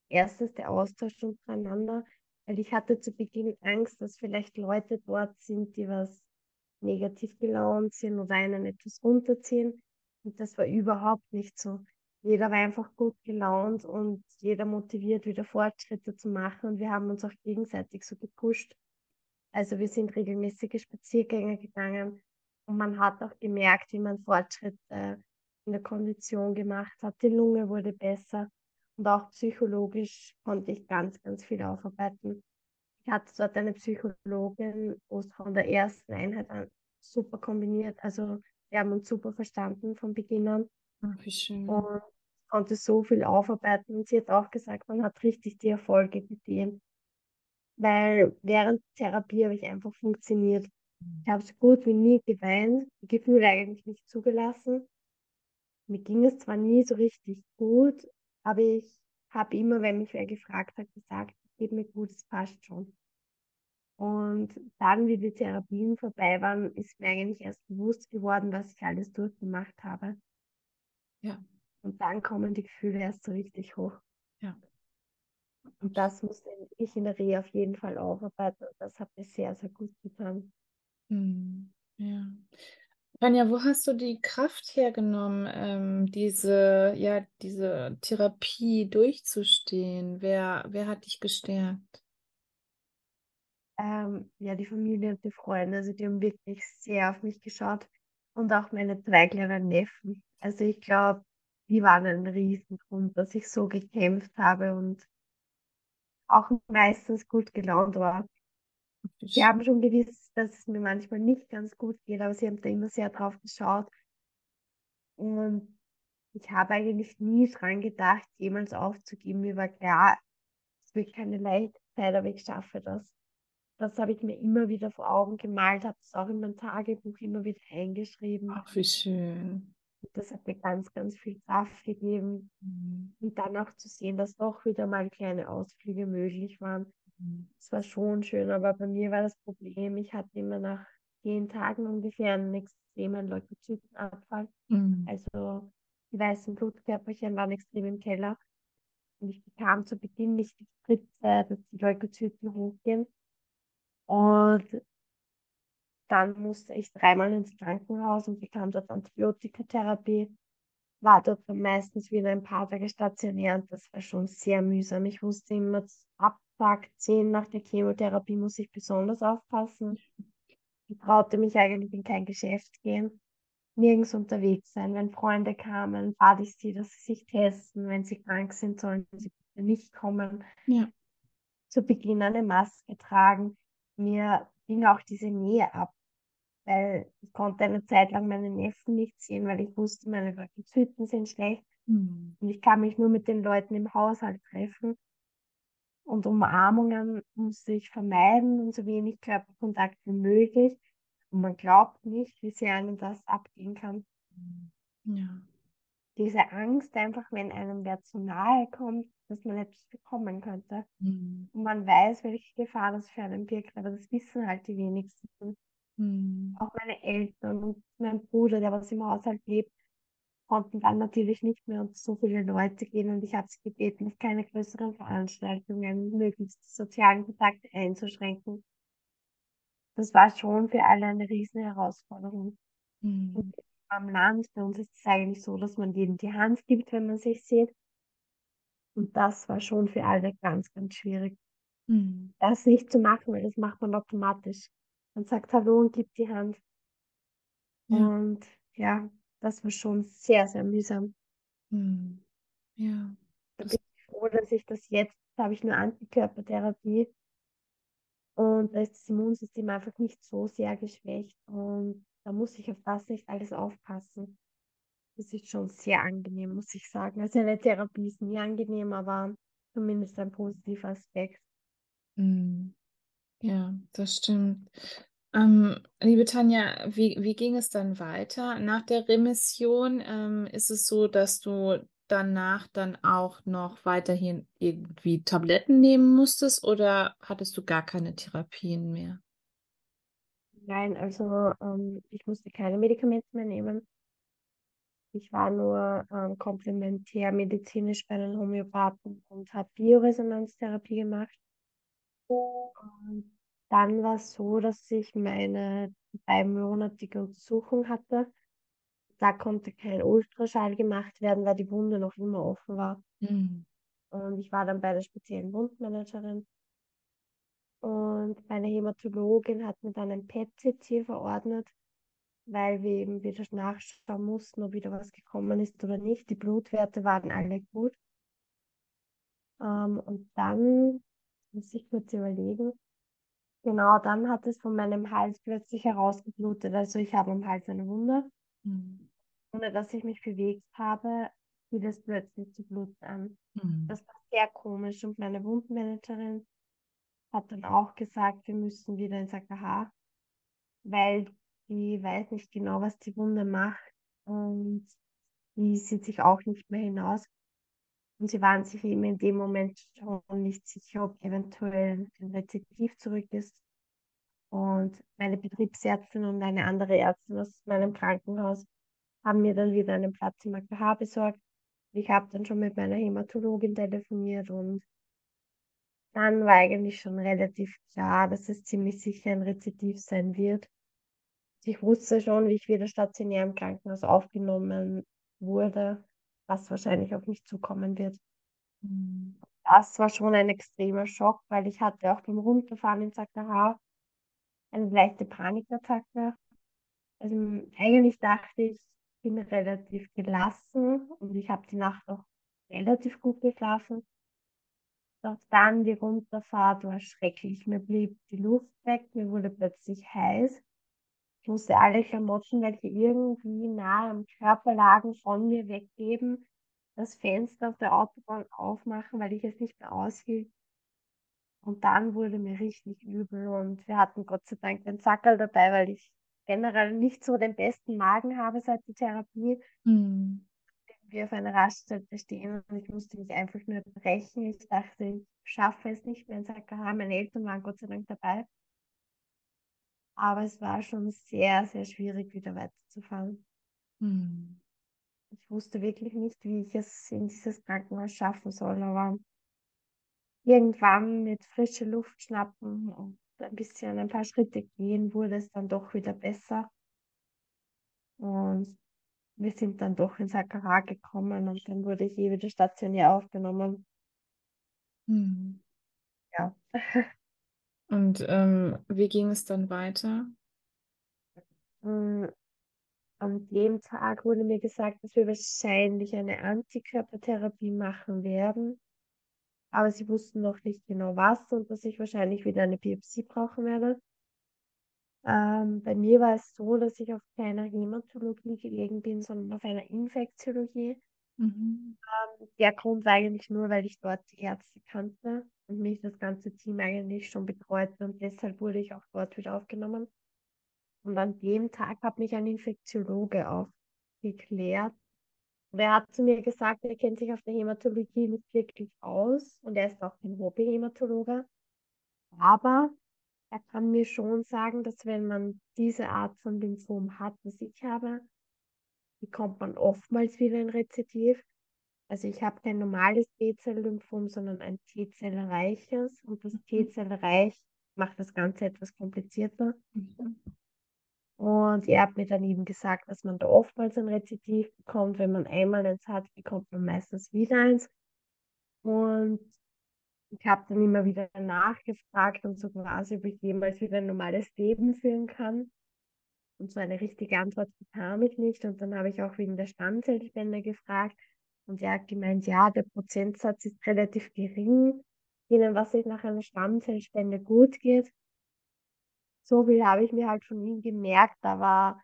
Erstens der Austausch untereinander, weil ich hatte zu Beginn Angst, dass vielleicht Leute dort sind, die was negativ gelaunt sind oder einen etwas runterziehen. Und das war überhaupt nicht so. Jeder war einfach gut gelaunt und jeder motiviert, wieder Fortschritte zu machen. Und wir haben uns auch gegenseitig so gepusht. Also wir sind regelmäßige Spaziergänge gegangen und man hat auch gemerkt, wie man Fortschritte in der Kondition gemacht hat. Die Lunge wurde besser und auch psychologisch konnte ich ganz, ganz viel aufarbeiten. Ich hatte dort eine Psychologin, wo es von der ersten Einheit an super kombiniert. Also wir haben uns super verstanden von Beginn an Ach, wie schön. und konnte so viel aufarbeiten. Und sie hat auch gesagt, man hat richtig die Erfolge gesehen. Weil während der Therapie habe ich einfach funktioniert. Ich habe so gut wie nie geweint, die Gefühle eigentlich nicht zugelassen. Mir ging es zwar nie so richtig gut, aber ich habe immer, wenn mich wer gefragt hat, gesagt, geht mir gut, es passt schon. Und dann, wie die Therapien vorbei waren, ist mir eigentlich erst bewusst geworden, was ich alles durchgemacht habe. Ja, Und dann kommen die Gefühle erst so richtig hoch. ja. Und das musste ich in der Reha auf jeden Fall aufarbeiten. Und das hat mir sehr, sehr gut getan. Hm, ja. Tanja, wo hast du die Kraft hergenommen, ähm, diese, ja, diese Therapie durchzustehen? Wer, wer hat dich gestärkt? Ähm, ja, die Familie und die Freunde, also die haben wirklich sehr auf mich geschaut. Und auch meine zwei kleinen Neffen. Also ich glaube, die waren ein Riesengrund, dass ich so gekämpft habe und auch meistens gut gelaunt war. Sie haben schon gewusst, dass es mir manchmal nicht ganz gut geht, aber sie haben da immer sehr drauf geschaut. Und ich habe eigentlich nie dran gedacht, jemals aufzugeben. Mir war klar, es wird keine leichte Zeit, aber ich schaffe das. Das habe ich mir immer wieder vor Augen gemalt, habe es auch in mein Tagebuch immer wieder eingeschrieben. Ach, wie schön. Das hat mir ganz, ganz viel Kraft gegeben. Mhm. Und dann auch zu sehen, dass doch wieder mal kleine Ausflüge möglich waren. Es war schon schön, aber bei mir war das Problem, ich hatte immer nach zehn Tagen ungefähr einen extremen Leukozytenabfall. Mhm. Also die weißen Blutkörperchen waren extrem im Keller. Und ich bekam zu Beginn nicht die Spritze, dass die Leukozyten hochgehen. Und dann musste ich dreimal ins Krankenhaus und bekam dort Antibiotikatherapie. War dort meistens wieder ein paar Tage stationiert und das war schon sehr mühsam. Ich wusste immer, ab Tag 10 nach der Chemotherapie muss ich besonders aufpassen. Ich traute mich eigentlich in kein Geschäft gehen, nirgends unterwegs sein. Wenn Freunde kamen, bat ich sie, dass sie sich testen. Wenn sie krank sind, sollen sie bitte nicht kommen. Ja. Zu Beginn eine Maske tragen. Mir ging auch diese Nähe ab, weil ich konnte eine Zeit lang meine Neffen nicht sehen, weil ich wusste, meine Leukozyten sind schlecht Mhm. und ich kann mich nur mit den Leuten im Haushalt treffen. Und Umarmungen musste ich vermeiden und so wenig Körperkontakt wie möglich. Und man glaubt nicht, wie sehr einem das abgehen kann. Ja. Diese Angst einfach, wenn einem wer zu nahe kommt, dass man etwas bekommen könnte. Mhm. Und man weiß, welche Gefahr das für einen birgt, aber das wissen halt die wenigsten. Mhm. Auch meine Eltern und mein Bruder, der was im Haushalt lebt, konnten dann natürlich nicht mehr unter so viele Leute gehen und ich habe sie gebeten, auf keine größeren Veranstaltungen, möglichst die sozialen Kontakte einzuschränken. Das war schon für alle eine riesen Herausforderung. Mhm. Am Land, bei uns ist es eigentlich so, dass man jedem die Hand gibt, wenn man sich sieht. Und das war schon für alle ganz, ganz schwierig. Mhm. Das nicht zu machen, weil das macht man automatisch. Man sagt Hallo und gibt die Hand. Ja. Und ja, das war schon sehr, sehr mühsam. Hm. Ja. Da bin ich froh, dass ich das jetzt, habe ich nur Antikörpertherapie und da ist das Immunsystem einfach nicht so sehr geschwächt und da muss ich auf das nicht alles aufpassen. Das ist schon sehr angenehm, muss ich sagen. Also eine Therapie ist nie angenehm, aber zumindest ein positiver Aspekt. hm. Ja, das stimmt. Ähm, liebe Tanja, wie, wie ging es dann weiter? Nach der Remission, ähm, ist es so, dass du danach dann auch noch weiterhin irgendwie Tabletten nehmen musstest oder hattest du gar keine Therapien mehr? Nein, also ähm, ich musste keine Medikamente mehr nehmen. Ich war nur ähm, komplementärmedizinisch bei einem Homöopathen und habe Bioresonanztherapie gemacht. Und dann war es so, dass ich meine dreimonatige Untersuchung hatte. Da konnte kein Ultraschall gemacht werden, weil die Wunde noch immer offen war. Hm. Und ich war dann bei der speziellen Wundmanagerin. Und meine Hämatologin hat mir dann ein PET-CT verordnet, weil wir eben wieder nachschauen mussten, ob wieder was gekommen ist oder nicht. Die Blutwerte waren alle gut. Ähm, und dann muss ich kurz überlegen. Genau, dann hat es von meinem Hals plötzlich herausgeblutet. Also ich habe am Hals eine Wunde. Hm. Ohne dass ich mich bewegt habe, fiel es plötzlich zu bluten an. Hm. Das war sehr komisch. Und meine Wundmanagerin hat dann auch gesagt, wir müssen wieder ins AKH, weil die weiß nicht genau, was die Wunde macht. Und die sieht sich auch nicht mehr hinaus. Und sie waren sich eben in dem Moment schon nicht sicher, ob eventuell ein Rezidiv zurück ist. Und meine Betriebsärztin und eine andere Ärztin aus meinem Krankenhaus haben mir dann wieder einen Platz im AKH besorgt. Ich habe dann schon mit meiner Hämatologin telefoniert und dann war eigentlich schon relativ klar, dass es ziemlich sicher ein Rezidiv sein wird. Ich wusste schon, wie ich wieder stationär im Krankenhaus aufgenommen wurde, was wahrscheinlich auf mich zukommen wird. Hm. Das war schon ein extremer Schock, weil ich hatte auch beim Runterfahren ins AKH eine leichte Panikattacke. Also eigentlich dachte ich, ich bin relativ gelassen und ich habe die Nacht auch relativ gut geschlafen. Doch dann die Runterfahrt war schrecklich. Mir blieb die Luft weg, mir wurde plötzlich heiß. Ich musste alle Klamotten, welche irgendwie nah am Körper lagen, von mir weggeben, das Fenster auf der Autobahn aufmachen, weil ich es nicht mehr aushielt. Und dann wurde mir richtig übel und wir hatten Gott sei Dank den Sackerl dabei, weil ich generell nicht so den besten Magen habe seit der Therapie. Hm. Wir auf einer Raststätte stehen und ich musste mich einfach nur brechen. Ich dachte, ich schaffe es nicht mehr ins AKH. Meine Eltern waren Gott sei Dank dabei. Aber es war schon sehr, sehr schwierig, wieder weiterzufahren. Hm. Ich wusste wirklich nicht, wie ich es in dieses Krankenhaus schaffen soll, aber irgendwann mit frischer Luft schnappen und ein bisschen ein paar Schritte gehen, wurde es dann doch wieder besser. Und wir sind dann doch ins AKH gekommen und dann wurde ich eh wieder stationär aufgenommen. Hm. Ja. Und ähm, wie ging es dann weiter? Mm, An dem Tag wurde mir gesagt, dass wir wahrscheinlich eine Antikörpertherapie machen werden. Aber sie wussten noch nicht genau was und dass ich wahrscheinlich wieder eine Biopsie brauchen werde. Ähm, bei mir war es so, dass ich auf keiner Hämatologie gelegen bin, sondern auf einer Infektiologie. Mhm. Der Grund war eigentlich nur, weil ich dort die Ärzte kannte und mich das ganze Team eigentlich schon betreute und deshalb wurde ich auch dort wieder aufgenommen. Und an dem Tag hat mich ein Infektiologe aufgeklärt. Und er hat zu mir gesagt, er kennt sich auf der Hämatologie nicht wirklich aus und er ist auch kein Hobby-Hämatologe. Aber er kann mir schon sagen, dass wenn man diese Art von Lymphom hat, was ich habe, bekommt man oftmals wieder ein Rezidiv. Also ich habe kein normales T-Zell-Lymphom, sondern ein T-Zell-reiches. Und das T-Zell-reich macht das Ganze etwas komplizierter. Mhm. Und er hat mir dann eben gesagt, dass man da oftmals ein Rezidiv bekommt. Wenn man einmal eins hat, bekommt man meistens wieder eins. Und ich habe dann immer wieder nachgefragt und so quasi, ob ich jemals wieder ein normales Leben führen kann. Und so eine richtige Antwort bekam ich nicht. Und dann habe ich auch wegen der Stammzellspende gefragt. Und er hat gemeint, ja, der Prozentsatz ist relativ gering, denen, was sich nach einer Stammzellspende gut geht. So viel habe ich mir halt von ihm gemerkt, aber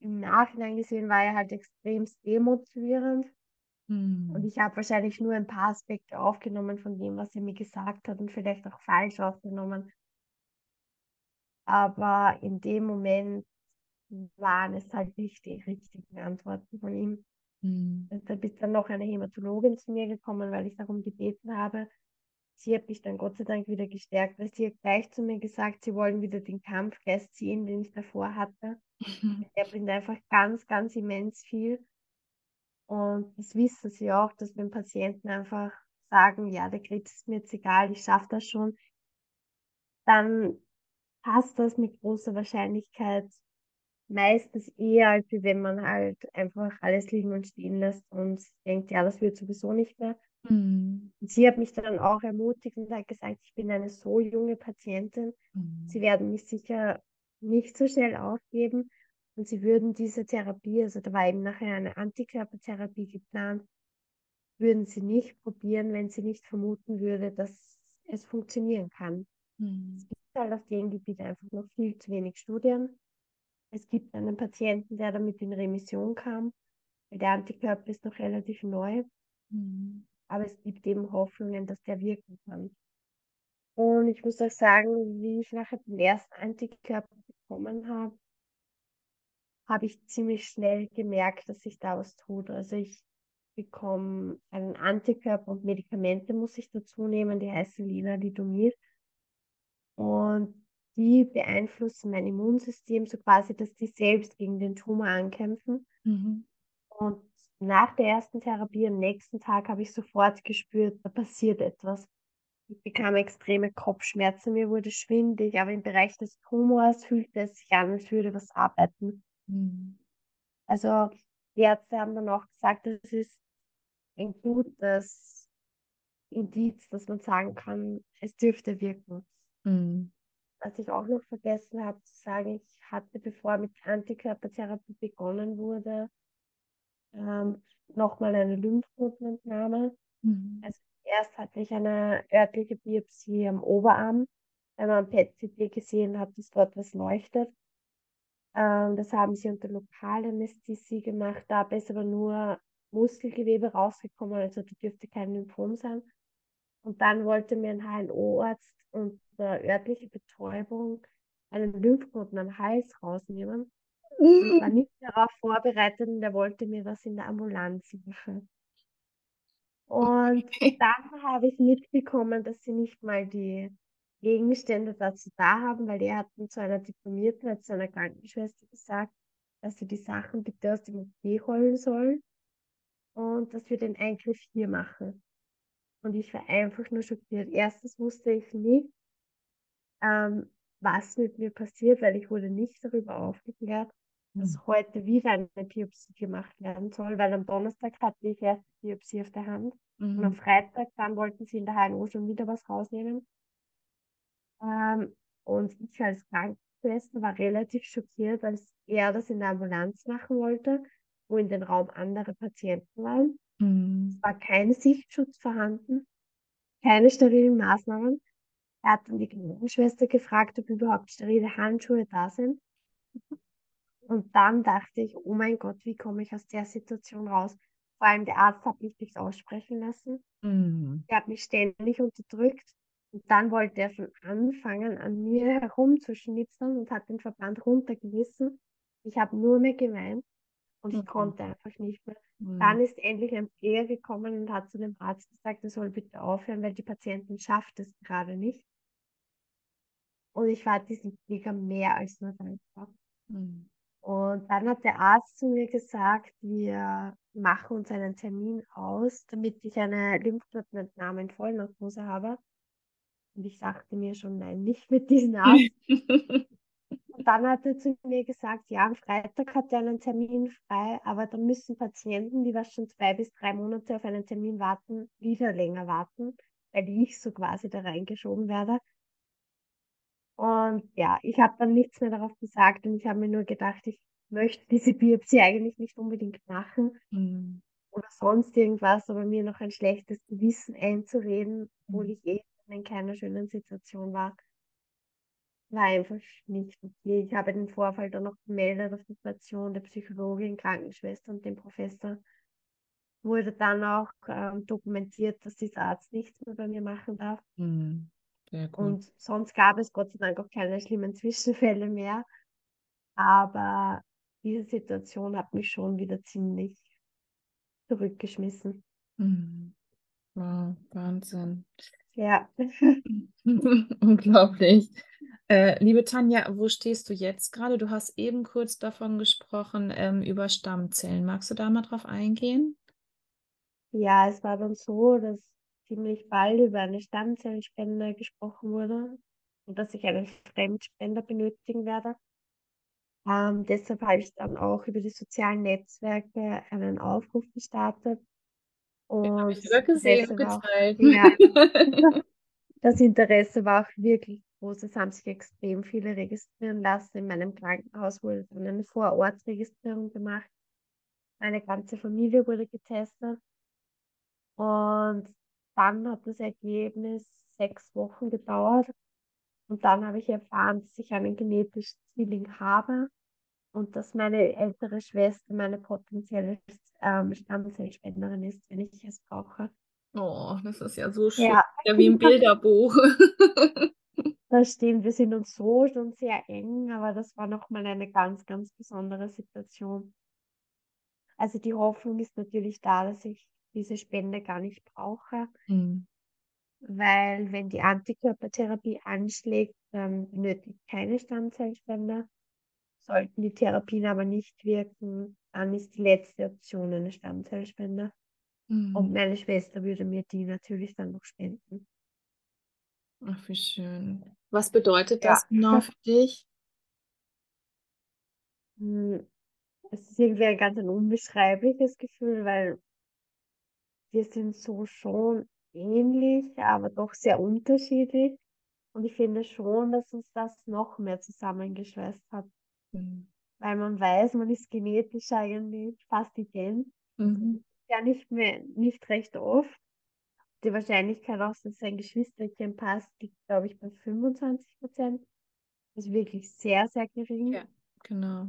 im Nachhinein gesehen war er halt extremst demotivierend. Und Hm. ich habe wahrscheinlich nur ein paar Aspekte aufgenommen von dem, was er mir gesagt hat und vielleicht auch falsch aufgenommen. Aber in dem Moment waren es halt nicht die richtigen Antworten von ihm. Hm. Und da ist dann noch eine Hämatologin zu mir gekommen, weil ich darum gebeten habe. Sie hat mich dann Gott sei Dank wieder gestärkt, weil sie hat gleich zu mir gesagt, sie wollen wieder den Kampfgeist ziehen, den ich davor hatte. Der bringt einfach ganz, ganz immens viel. Und das wissen sie auch, dass wenn Patienten einfach sagen, ja, der Krebs ist mir jetzt egal, ich schaffe das schon, dann passt das mit großer Wahrscheinlichkeit meistens eher, als wenn man halt einfach alles liegen und stehen lässt und denkt, ja, das wird sowieso nicht mehr. Hm. Und sie hat mich dann auch ermutigt und hat gesagt, ich bin eine so junge Patientin, sie Hm. werden mich sicher nicht so schnell aufgeben und sie würden diese Therapie, also da war eben nachher eine Antikörpertherapie geplant, würden sie nicht probieren, wenn sie nicht vermuten würde, dass es funktionieren kann. Hm. Es gibt halt auf dem Gebiet einfach noch viel zu wenig Studien. Es gibt einen Patienten, der damit in Remission kam, weil der Antikörper ist noch relativ neu, Hm. aber es gibt eben Hoffnungen, dass der wirken kann. Und ich muss auch sagen, wie ich nachher den ersten Antikörper bekommen habe, habe ich ziemlich schnell gemerkt, dass sich da was tut. Also ich bekomme einen Antikörper und Medikamente muss ich dazu nehmen, die heißen Lenalidomid. Und die beeinflussen mein Immunsystem so quasi, dass die selbst gegen den Tumor ankämpfen. Mhm. Und nach der ersten Therapie am nächsten Tag habe ich sofort gespürt, da passiert etwas. Ich bekam extreme Kopfschmerzen, mir wurde schwindelig, aber im Bereich des Tumors fühlte es sich an, als würde was arbeiten. Hm. Also die Ärzte haben dann auch gesagt, das ist ein gutes Indiz, dass man sagen kann, es dürfte wirken. Hm. Was ich auch noch vergessen habe zu sagen, ich hatte, bevor mit Antikörpertherapie begonnen wurde, ähm, nochmal eine Lymphknotenentnahme. Mhm. Also erst hatte ich eine örtliche Biopsie am Oberarm, weil man am PET-CT gesehen hat, dass dort was leuchtet. Ähm, das haben sie unter Lokalanästhesie gemacht. Dabei ist aber nur Muskelgewebe rausgekommen, also da dürfte kein Lymphom sein. Und dann wollte mir ein HNO-Arzt unter örtlicher Betäubung einen Lymphknoten am Hals rausnehmen. Und ich war nicht darauf vorbereitet und er wollte mir das in der Ambulanz machen. Und Okay. dann habe ich mitbekommen, dass sie nicht mal die Gegenstände dazu da haben, weil er hat dann zu einer Diplomierten, zu einer Krankenschwester gesagt, dass sie die Sachen bitte aus dem OP holen soll und dass wir den Eingriff hier machen. Und ich war einfach nur schockiert. Erstens wusste ich nicht, ähm, was mit mir passiert, weil ich wurde nicht darüber aufgeklärt, dass Hm. heute wieder eine Biopsie gemacht werden soll, weil am Donnerstag hatte ich erst die Biopsie auf der Hand und am Mhm. Freitag dann wollten sie in der HNO schon wieder was rausnehmen. Ähm, und ich als Krankenschwester war relativ schockiert, als er das in der Ambulanz machen wollte, wo in den Raum andere Patienten waren. Es Hm. war kein Sichtschutz vorhanden, keine sterilen Maßnahmen. Er hat dann die Krankenschwester gefragt, ob überhaupt sterile Handschuhe da sind. Und dann dachte ich, oh mein Gott, wie komme ich aus der Situation raus? Vor allem der Arzt hat mich nicht aussprechen lassen. Hm. Er hat mich ständig unterdrückt. Und dann wollte er schon anfangen, an mir herumzuschnipseln und hat den Verband runtergerissen. Ich habe nur mehr geweint und ich Mhm. konnte einfach nicht mehr. Hm. Dann ist endlich ein Pfleger gekommen und hat zu dem Arzt gesagt, er soll bitte aufhören, weil die Patientin schafft es gerade nicht. Und ich war diesem Pfleger mehr als nur dankbar. Hm. Und dann hat der Arzt zu mir gesagt, wir machen uns einen Termin aus, damit ich eine Lymphknotenentnahme in Vollnarkose habe. Und ich dachte mir schon, nein, nicht mit diesem Arzt. Dann hat er zu mir gesagt, ja, am Freitag hat er einen Termin frei, aber da müssen Patienten, die was schon zwei bis drei Monate auf einen Termin warten, wieder länger warten, weil ich so quasi da reingeschoben werde. Und Und ja, ich habe dann nichts mehr darauf gesagt und ich habe mir nur gedacht, ich möchte diese Biopsie eigentlich nicht unbedingt machen Mhm. oder sonst irgendwas, aber mir noch ein schlechtes Gewissen einzureden, obwohl Mhm. ich eh in keiner schönen Situation war, war einfach nicht okay. Ich habe den Vorfall dann noch gemeldet auf die Station der Psychologin, Krankenschwester und dem Professor. Wurde dann auch ähm, dokumentiert, dass dieser Arzt nichts mehr bei mir machen darf. Mhm. Und sonst gab es Gott sei Dank auch keine schlimmen Zwischenfälle mehr. Aber diese Situation hat mich schon wieder ziemlich zurückgeschmissen. Mhm. Wow, Wahnsinn. Ja, Unglaublich. Äh, liebe Tanja, wo stehst du jetzt gerade? Du hast eben kurz davon gesprochen, ähm, über Stammzellen. Magst du da mal drauf eingehen? ja, es war dann so, dass ziemlich bald über eine Stammzellenspende gesprochen wurde und dass ich einen Fremdspender benötigen werde. Ähm, deshalb habe ich dann auch über die sozialen Netzwerke einen Aufruf gestartet. Habe Und ich das gesehen und Interesse war auch, geteilt. ja, das Interesse war auch wirklich groß. Es haben sich extrem viele registrieren lassen. In meinem Krankenhaus wurde dann eine Vorortregistrierung gemacht. Meine ganze Familie wurde getestet. Und dann hat das Ergebnis sechs Wochen gedauert. Und dann habe ich erfahren, dass ich einen genetischen Zwilling habe und dass meine ältere Schwester meine potenzielle ähm, Stammzellspenderin ist, wenn ich es brauche. Oh, das ist ja so schön. Ja, Ja, wie im Bilderbuch. das stimmt. Wir sind uns so schon sehr eng, aber das war nochmal eine ganz, ganz besondere Situation. Also die Hoffnung ist natürlich da, dass ich diese Spende gar nicht brauche, Mhm. weil wenn die Antikörpertherapie anschlägt, dann benötigt keine Stammzellspende. Sollten die Therapien aber nicht wirken, dann ist die letzte Option eine Stammzellspende. Und Mhm. meine Schwester würde mir die natürlich dann noch spenden. Ach, wie schön. Was bedeutet Ja. das genau für dich? Hm, Es ist irgendwie ein ganz ein unbeschreibliches Gefühl, weil wir sind so schon ähnlich, aber doch sehr unterschiedlich. Und ich finde schon, dass uns das noch mehr zusammengeschweißt hat, Mhm. weil man weiß, man ist genetisch eigentlich fast ident. Mhm. Ja, nicht mehr, nicht recht oft. Die Wahrscheinlichkeit auch, dass ein Geschwisterchen passt, liegt, glaube ich, bei 25 Prozent. Das ist wirklich sehr, sehr gering. Ja, genau.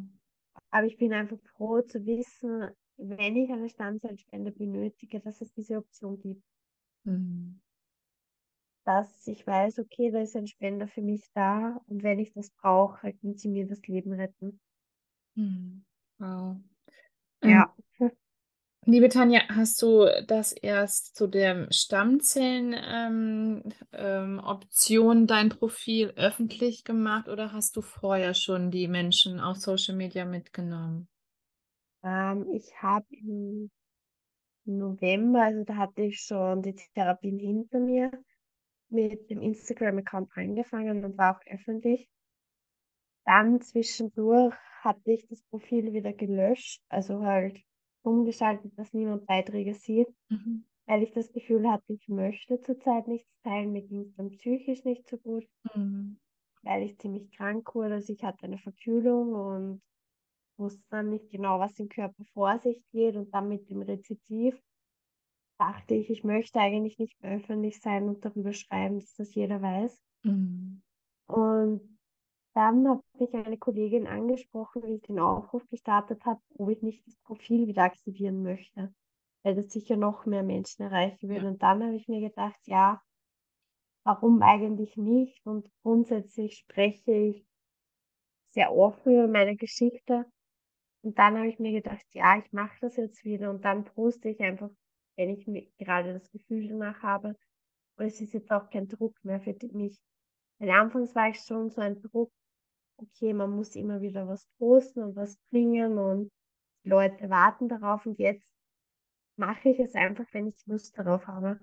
Aber ich bin einfach froh zu wissen, wenn ich eine Stammzellspende benötige, dass es diese Option gibt. Mhm. Dass ich weiß, okay, da ist ein Spender für mich da und wenn ich das brauche, können sie mir das Leben retten. Mhm. Wow. Ähm, Ja. liebe Tanja, hast du das erst zu der Stammzellen ähm, ähm, dein Profil öffentlich gemacht oder hast du vorher schon die Menschen auf Social Media mitgenommen? Ähm, ich habe im November, also da hatte ich schon die Therapien hinter mir, mit dem Instagram-Account angefangen und war auch öffentlich. Dann zwischendurch hatte ich das Profil wieder gelöscht, also halt umgeschaltet, dass niemand Beiträge sieht, Mhm. weil ich das Gefühl hatte, ich möchte zurzeit nichts teilen. Mir ging es dann psychisch nicht so gut, Mhm. weil ich ziemlich krank wurde. Also ich hatte eine Verkühlung und wusste dann nicht genau, was im Körper vor sich geht. Und dann mit dem Rezidiv dachte ich, ich möchte eigentlich nicht mehr öffentlich sein und darüber schreiben, dass das jeder weiß. Mhm. Und dann hat mich eine Kollegin angesprochen, wie ich den Aufruf gestartet habe, ob ich nicht das Profil wieder aktivieren möchte, weil das sicher noch mehr Menschen erreichen würde. Und dann habe ich mir gedacht, ja, warum eigentlich nicht? Und grundsätzlich spreche ich sehr offen über meine Geschichte. Und dann habe ich mir gedacht, ja, ich mache das jetzt wieder. Und dann poste ich einfach, wenn ich mir gerade das Gefühl danach habe. Und es ist jetzt auch kein Druck mehr für mich. Weil anfangs war ich schon so ein Druck, okay, man muss immer wieder was posten und was bringen und Leute warten darauf. Und jetzt mache ich es einfach, wenn ich Lust darauf habe.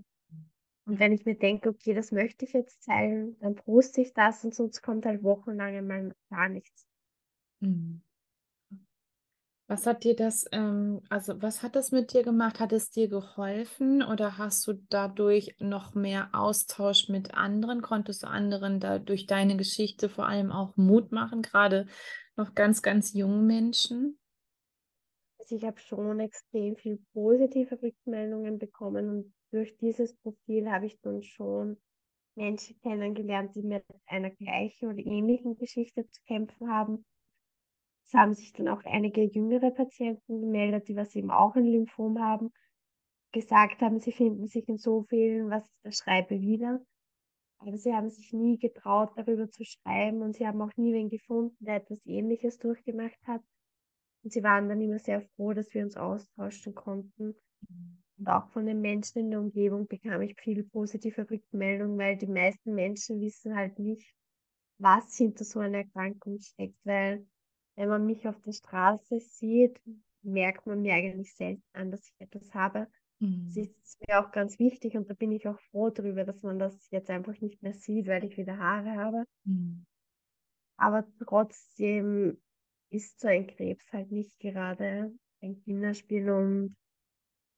Und wenn ich mir denke, okay, das möchte ich jetzt teilen, dann poste ich das und sonst kommt halt wochenlang einmal gar nichts. Mhm. Was hat dir das, ähm, also was hat das mit dir gemacht? Hat es dir geholfen oder hast du dadurch noch mehr Austausch mit anderen? Konntest du anderen da durch deine Geschichte vor allem auch Mut machen, gerade noch ganz, ganz jungen Menschen? Also ich habe schon extrem viel positive Rückmeldungen bekommen und durch dieses Profil habe ich dann schon Menschen kennengelernt, die mit einer gleichen oder ähnlichen Geschichte zu kämpfen haben. Es haben sich dann auch einige jüngere Patienten gemeldet, die was eben auch ein Lymphom haben, gesagt haben, sie finden sich in so vielen, was ich da schreibe, wieder. Aber sie haben sich nie getraut, darüber zu schreiben und sie haben auch nie wen gefunden, der etwas Ähnliches durchgemacht hat. Und sie waren dann immer sehr froh, dass wir uns austauschen konnten. Und auch von den Menschen in der Umgebung bekam ich viele positive Rückmeldungen, weil die meisten Menschen wissen halt nicht, was hinter so einer Erkrankung steckt. Weil wenn man mich auf der Straße sieht, merkt man mir eigentlich selten an, dass ich etwas habe. Mhm. Das ist mir auch ganz wichtig und da bin ich auch froh darüber, dass man das jetzt einfach nicht mehr sieht, weil ich wieder Haare habe. Mhm. Aber trotzdem ist so ein Krebs halt nicht gerade ein Kinderspiel und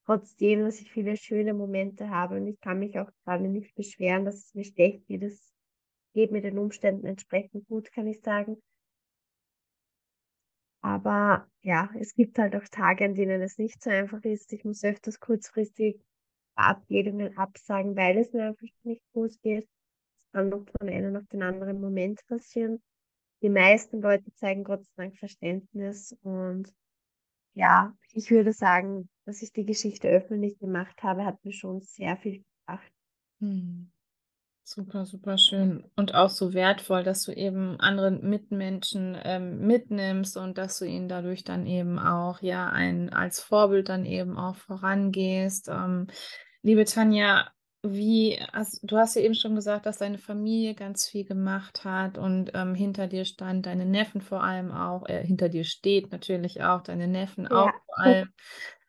trotzdem, dass ich viele schöne Momente habe und ich kann mich auch gerade nicht beschweren, dass es mir schlecht geht. Es geht mir den Umständen entsprechend gut, kann ich sagen. Aber ja, es gibt halt auch Tage, an denen es nicht so einfach ist. Ich muss öfters kurzfristig Verabredungen absagen, weil es mir einfach nicht gut geht. Es kann doch von einem auf den anderen Moment passieren. Die meisten Leute zeigen Gott sei Dank Verständnis und ja, ich würde sagen, dass ich die Geschichte öffentlich gemacht habe, hat mir schon sehr viel gebracht. Mhm. Super, super schön und auch so wertvoll, dass du eben andere Mitmenschen ähm, mitnimmst und dass du ihnen dadurch dann eben auch ja ein als Vorbild dann eben auch vorangehst. Ähm, liebe Tanja, wie, also, du hast ja eben schon gesagt, dass deine Familie ganz viel gemacht hat und ähm, hinter dir stand, deine Neffen vor allem auch, äh, hinter dir steht natürlich auch, deine Neffen auch Ja, vor allem.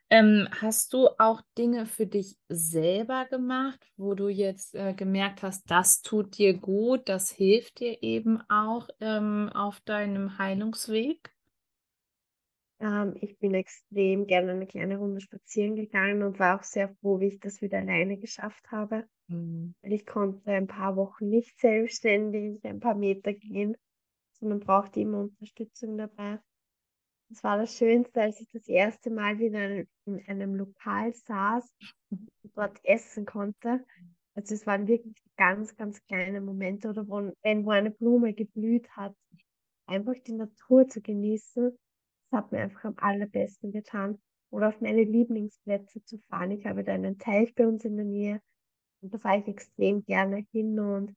Ähm, hast du auch Dinge für dich selber gemacht, wo du jetzt äh, gemerkt hast, das tut dir gut, das hilft dir eben auch ähm, auf deinem Heilungsweg? ähm, ich bin extrem gerne eine kleine Runde spazieren gegangen und war auch sehr froh, wie ich das wieder alleine geschafft habe. Mhm. Weil ich konnte ein paar Wochen nicht selbstständig ein paar Meter gehen, sondern brauchte immer Unterstützung dabei. Das war das Schönste, als ich das erste Mal wieder in einem Lokal saß und dort essen konnte. Also es waren wirklich ganz, ganz kleine Momente oder wo, wenn wo eine Blume geblüht hat, einfach die Natur zu genießen. Das hat mir einfach am allerbesten getan. Oder auf meine Lieblingsplätze zu fahren. Ich habe da einen Teich bei uns in der Nähe und da fahre ich extrem gerne hin und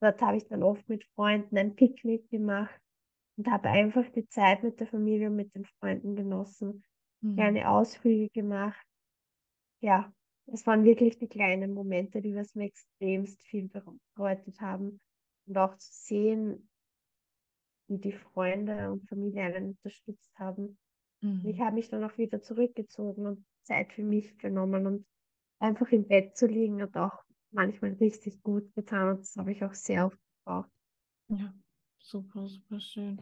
dort habe ich dann oft mit Freunden ein Picknick gemacht und habe einfach die Zeit mit der Familie und mit den Freunden genossen, Mhm. kleine Ausflüge gemacht. Ja, es waren wirklich die kleinen Momente, die was mir extremst viel bedeutet haben. Und auch zu sehen, wie die Freunde und Familie einen unterstützt haben. Und ich Mhm. habe mich dann auch wieder zurückgezogen und Zeit für mich genommen und einfach im Bett zu liegen hat auch manchmal richtig gut getan und das habe ich auch sehr oft gebraucht. Ja, super, super schön.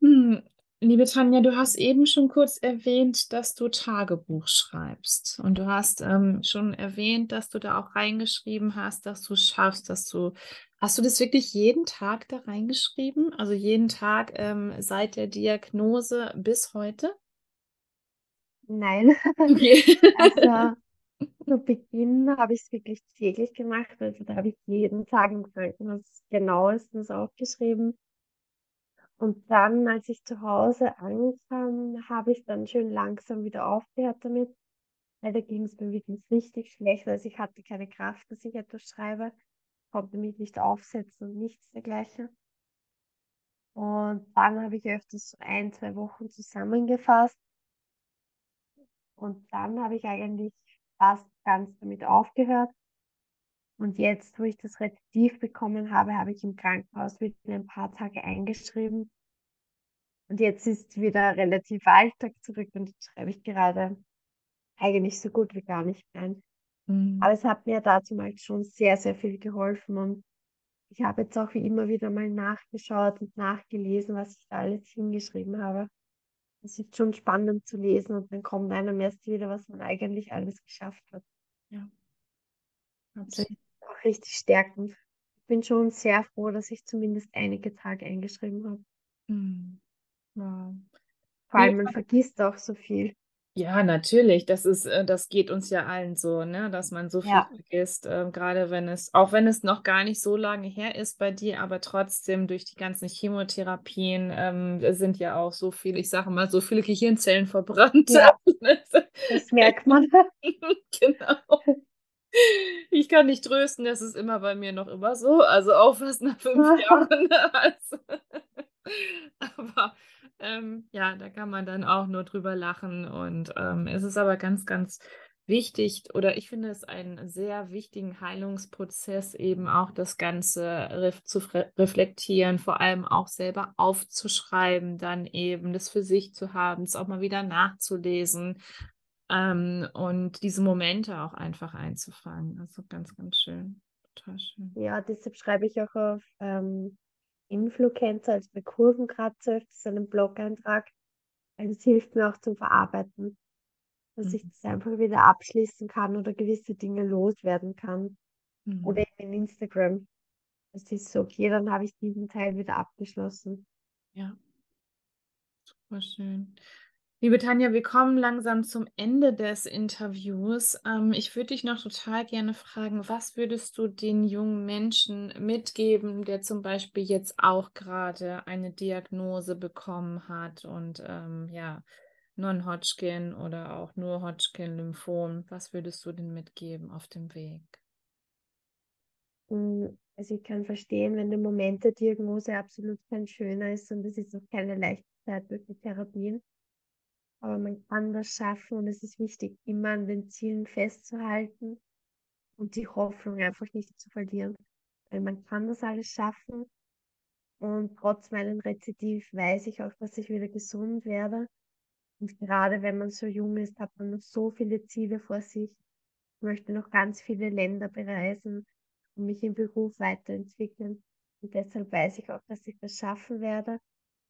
Hm, liebe Tanja, du hast eben schon kurz erwähnt, dass du Tagebuch schreibst. Und du hast ähm, schon erwähnt, dass du da auch reingeschrieben hast, dass du schaffst, dass du. Hast du das wirklich jeden Tag da reingeschrieben? Also jeden Tag ähm, seit der Diagnose bis heute? Nein, Okay. also zu Beginn habe ich es wirklich täglich gemacht, also da habe ich jeden Tag im Krankenhaus genauestens aufgeschrieben. Und dann, als ich zu Hause ankam, habe ich dann schön langsam wieder aufgehört damit, weil da ging es mir wirklich richtig schlecht. Also ich hatte keine Kraft, dass ich etwas schreibe, konnte mich nicht aufsetzen und nichts dergleichen. Und dann habe ich öfters so ein, zwei Wochen zusammengefasst. Und dann habe ich eigentlich fast ganz damit aufgehört. Und jetzt, wo ich das Rezidiv bekommen habe, habe ich im Krankenhaus wieder ein paar Tage eingeschrieben. Und jetzt ist wieder relativ Alltag zurück und jetzt schreibe ich gerade eigentlich so gut wie gar nicht mehr ein. Mhm. Aber es hat mir dazu mal schon sehr, sehr viel geholfen und ich habe jetzt auch wie immer wieder mal nachgeschaut und nachgelesen, was ich da alles hingeschrieben habe. Es ist schon spannend zu lesen und dann kommt einem erst wieder, was man eigentlich alles geschafft hat. Ja. Ist auch richtig stärkend. Ich bin schon sehr froh, dass ich zumindest einige Tage eingeschrieben habe. Mhm. Wow. Vor allem, man vergisst auch so viel. Ja, natürlich. Das ist, äh, das geht uns ja allen so, ne, dass man so viel Ja. vergisst, äh, gerade wenn es, auch wenn es noch gar nicht so lange her ist bei dir, aber trotzdem durch die ganzen Chemotherapien ähm, sind ja auch so viele, ich sage mal, so viele Gehirnzellen verbrannt. Ja. Das merkt man. Genau. Ich kann dich trösten, das ist immer bei mir noch immer so, also auch fast nach fünf Jahren. Also, aber ähm, ja, da kann man dann auch nur drüber lachen und ähm, es ist aber ganz, ganz wichtig oder ich finde es einen sehr wichtigen Heilungsprozess, eben auch das Ganze ref zu reflektieren, vor allem auch selber aufzuschreiben, dann eben das für sich zu haben, es auch mal wieder nachzulesen ähm, und diese Momente auch einfach einzufangen. Also ganz, ganz schön. Total schön. Ja, deshalb schreibe ich auch auf ähm, Influencer, also bei Kurvenkratzer, das ist ein Blog-Eintrag, weil das hilft mir auch zum Verarbeiten, dass ich Mhm. das einfach wieder abschließen kann oder gewisse Dinge loswerden kann. Mhm. Oder eben in Instagram. Es ist so, okay, dann habe ich diesen Teil wieder abgeschlossen. Ja, super schön. Liebe Tanja, wir kommen langsam zum Ende des Interviews. Ähm, ich würde dich noch total gerne fragen, was würdest du den jungen Menschen mitgeben, der zum Beispiel jetzt auch gerade eine Diagnose bekommen hat und ähm, ja, Non-Hodgkin oder auch nur Hodgkin-Lymphom? Was würdest du denn mitgeben auf dem Weg? Mm, Also ich kann verstehen, wenn der Moment der Diagnose absolut kein schöner ist und es ist auch keine leichte Zeit durch die Therapien. Aber man kann das schaffen und es ist wichtig, immer an den Zielen festzuhalten und die Hoffnung einfach nicht zu verlieren. Weil man kann das alles schaffen und trotz meinem Rezidiv weiß ich auch, dass ich wieder gesund werde. Und gerade wenn man so jung ist, hat man noch so viele Ziele vor sich. Ich möchte noch ganz viele Länder bereisen und mich im Beruf weiterentwickeln. Und deshalb weiß ich auch, dass ich das schaffen werde.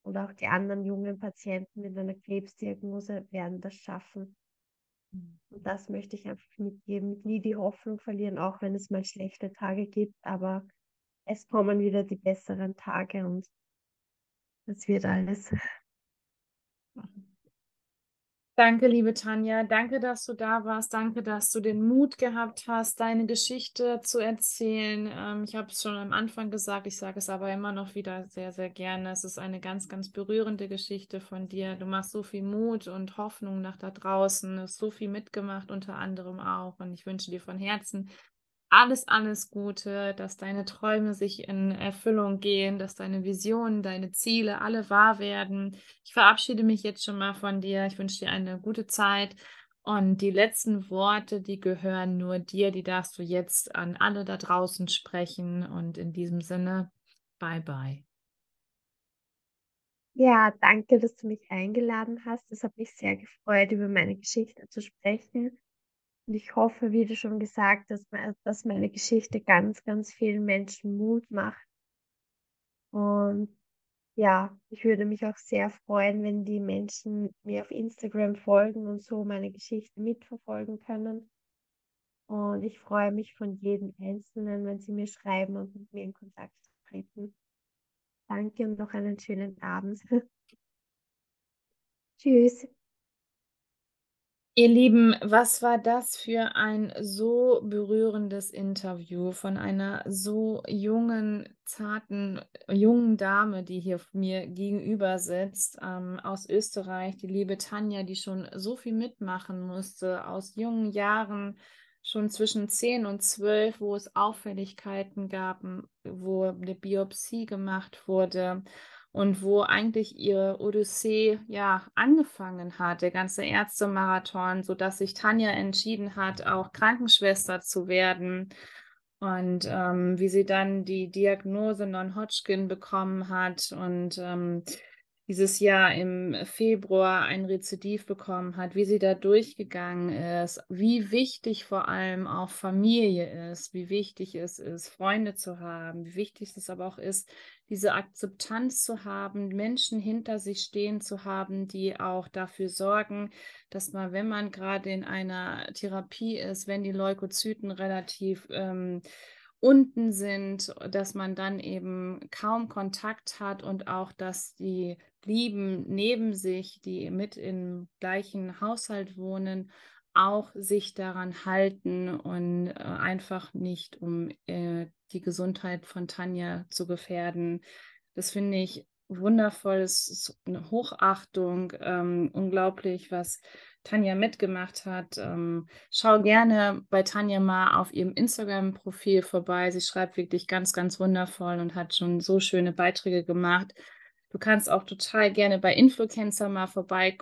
Und auch die anderen jungen Patienten mit einer Krebsdiagnose werden das schaffen. Und das möchte ich einfach mitgeben. Nie die Hoffnung verlieren, auch wenn es mal schlechte Tage gibt. Aber es kommen wieder die besseren Tage und das wird alles. Danke, liebe Tanja. Danke, dass du da warst. Danke, dass du den Mut gehabt hast, deine Geschichte zu erzählen. Ähm, ich habe es schon am Anfang gesagt, ich sage es aber immer noch wieder sehr, sehr gerne. Es ist eine ganz, ganz berührende Geschichte von dir. Du machst so viel Mut und Hoffnung nach da draußen, hast so viel mitgemacht, unter anderem auch. Und ich wünsche dir von Herzen alles, alles Gute, dass deine Träume sich in Erfüllung gehen, dass deine Visionen, deine Ziele alle wahr werden. Ich verabschiede mich jetzt schon mal von dir. Ich wünsche dir eine gute Zeit. Und die letzten Worte, die gehören nur dir, die darfst du jetzt an alle da draußen sprechen. Und in diesem Sinne, bye bye. Ja, danke, dass du mich eingeladen hast. Es hat mich sehr gefreut, über meine Geschichte zu sprechen. Und ich hoffe, wie du schon gesagt hast, dass meine Geschichte ganz, ganz vielen Menschen Mut macht. Und ja, ich würde mich auch sehr freuen, wenn die Menschen mir auf Instagram folgen und so meine Geschichte mitverfolgen können. Und ich freue mich von jedem Einzelnen, wenn sie mir schreiben und mit mir in Kontakt treten. Danke und noch einen schönen Abend. Tschüss. Ihr Lieben, was war das für ein so berührendes Interview von einer so jungen, zarten, jungen Dame, die hier mir gegenüber sitzt, ähm, aus Österreich, die liebe Tanja, die schon so viel mitmachen musste, aus jungen Jahren, schon zwischen 10 und 12, wo es Auffälligkeiten gab, wo eine Biopsie gemacht wurde und wo eigentlich ihre Odyssee ja angefangen hat, der ganze Ärztemarathon, sodass sich Tanja entschieden hat, auch Krankenschwester zu werden. Und ähm, wie sie dann die Diagnose Non-Hodgkin bekommen hat und ähm, dieses Jahr im Februar ein Rezidiv bekommen hat, wie sie da durchgegangen ist, wie wichtig vor allem auch Familie ist, wie wichtig es ist, Freunde zu haben, wie wichtig es aber auch ist, diese Akzeptanz zu haben, Menschen hinter sich stehen zu haben, die auch dafür sorgen, dass man, wenn man gerade in einer Therapie ist, wenn die Leukozyten relativ ähm, unten sind, dass man dann eben kaum Kontakt hat und auch, dass die Lieben neben sich, die mit im gleichen Haushalt wohnen, auch sich daran halten und äh, einfach nicht, um äh, die Gesundheit von Tanja zu gefährden. Das finde ich wundervoll, es ist eine Hochachtung, ähm, unglaublich, was Tanja mitgemacht hat. Ähm, schau gerne bei Tanja mal auf ihrem Instagram-Profil vorbei. Sie schreibt wirklich ganz, ganz wundervoll und hat schon so schöne Beiträge gemacht. Du kannst auch total gerne bei Influencer mal vorbei,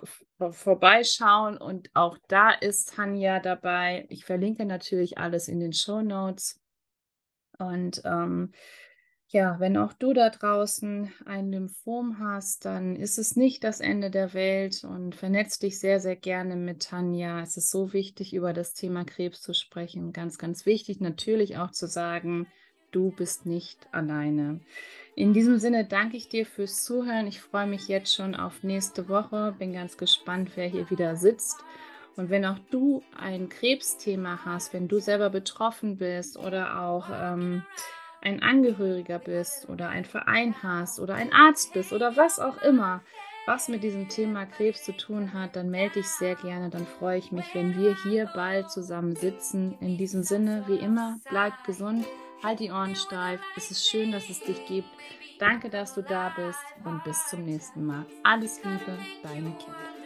vorbeischauen und auch da ist Tanja dabei. Ich verlinke natürlich alles in den Show Notes. Und ähm, ja, wenn auch du da draußen ein Lymphom hast, dann ist es nicht das Ende der Welt und vernetz dich sehr, sehr gerne mit Tanja. Es ist so wichtig, über das Thema Krebs zu sprechen. Ganz, ganz wichtig natürlich auch zu sagen, du bist nicht alleine. In diesem Sinne danke ich dir fürs Zuhören. Ich freue mich jetzt schon auf nächste Woche. Bin ganz gespannt, wer hier wieder sitzt. Und wenn auch du ein Krebsthema hast, wenn du selber betroffen bist oder auch ähm, ein Angehöriger bist oder ein Verein hast oder ein Arzt bist oder was auch immer, was mit diesem Thema Krebs zu tun hat, dann melde dich sehr gerne. Dann freue ich mich, wenn wir hier bald zusammen sitzen. In diesem Sinne, wie immer, bleib gesund Halt die Ohren steif. Es ist schön, dass es dich gibt. Danke, dass du da bist und bis zum nächsten Mal. Alles Liebe, deine Kind.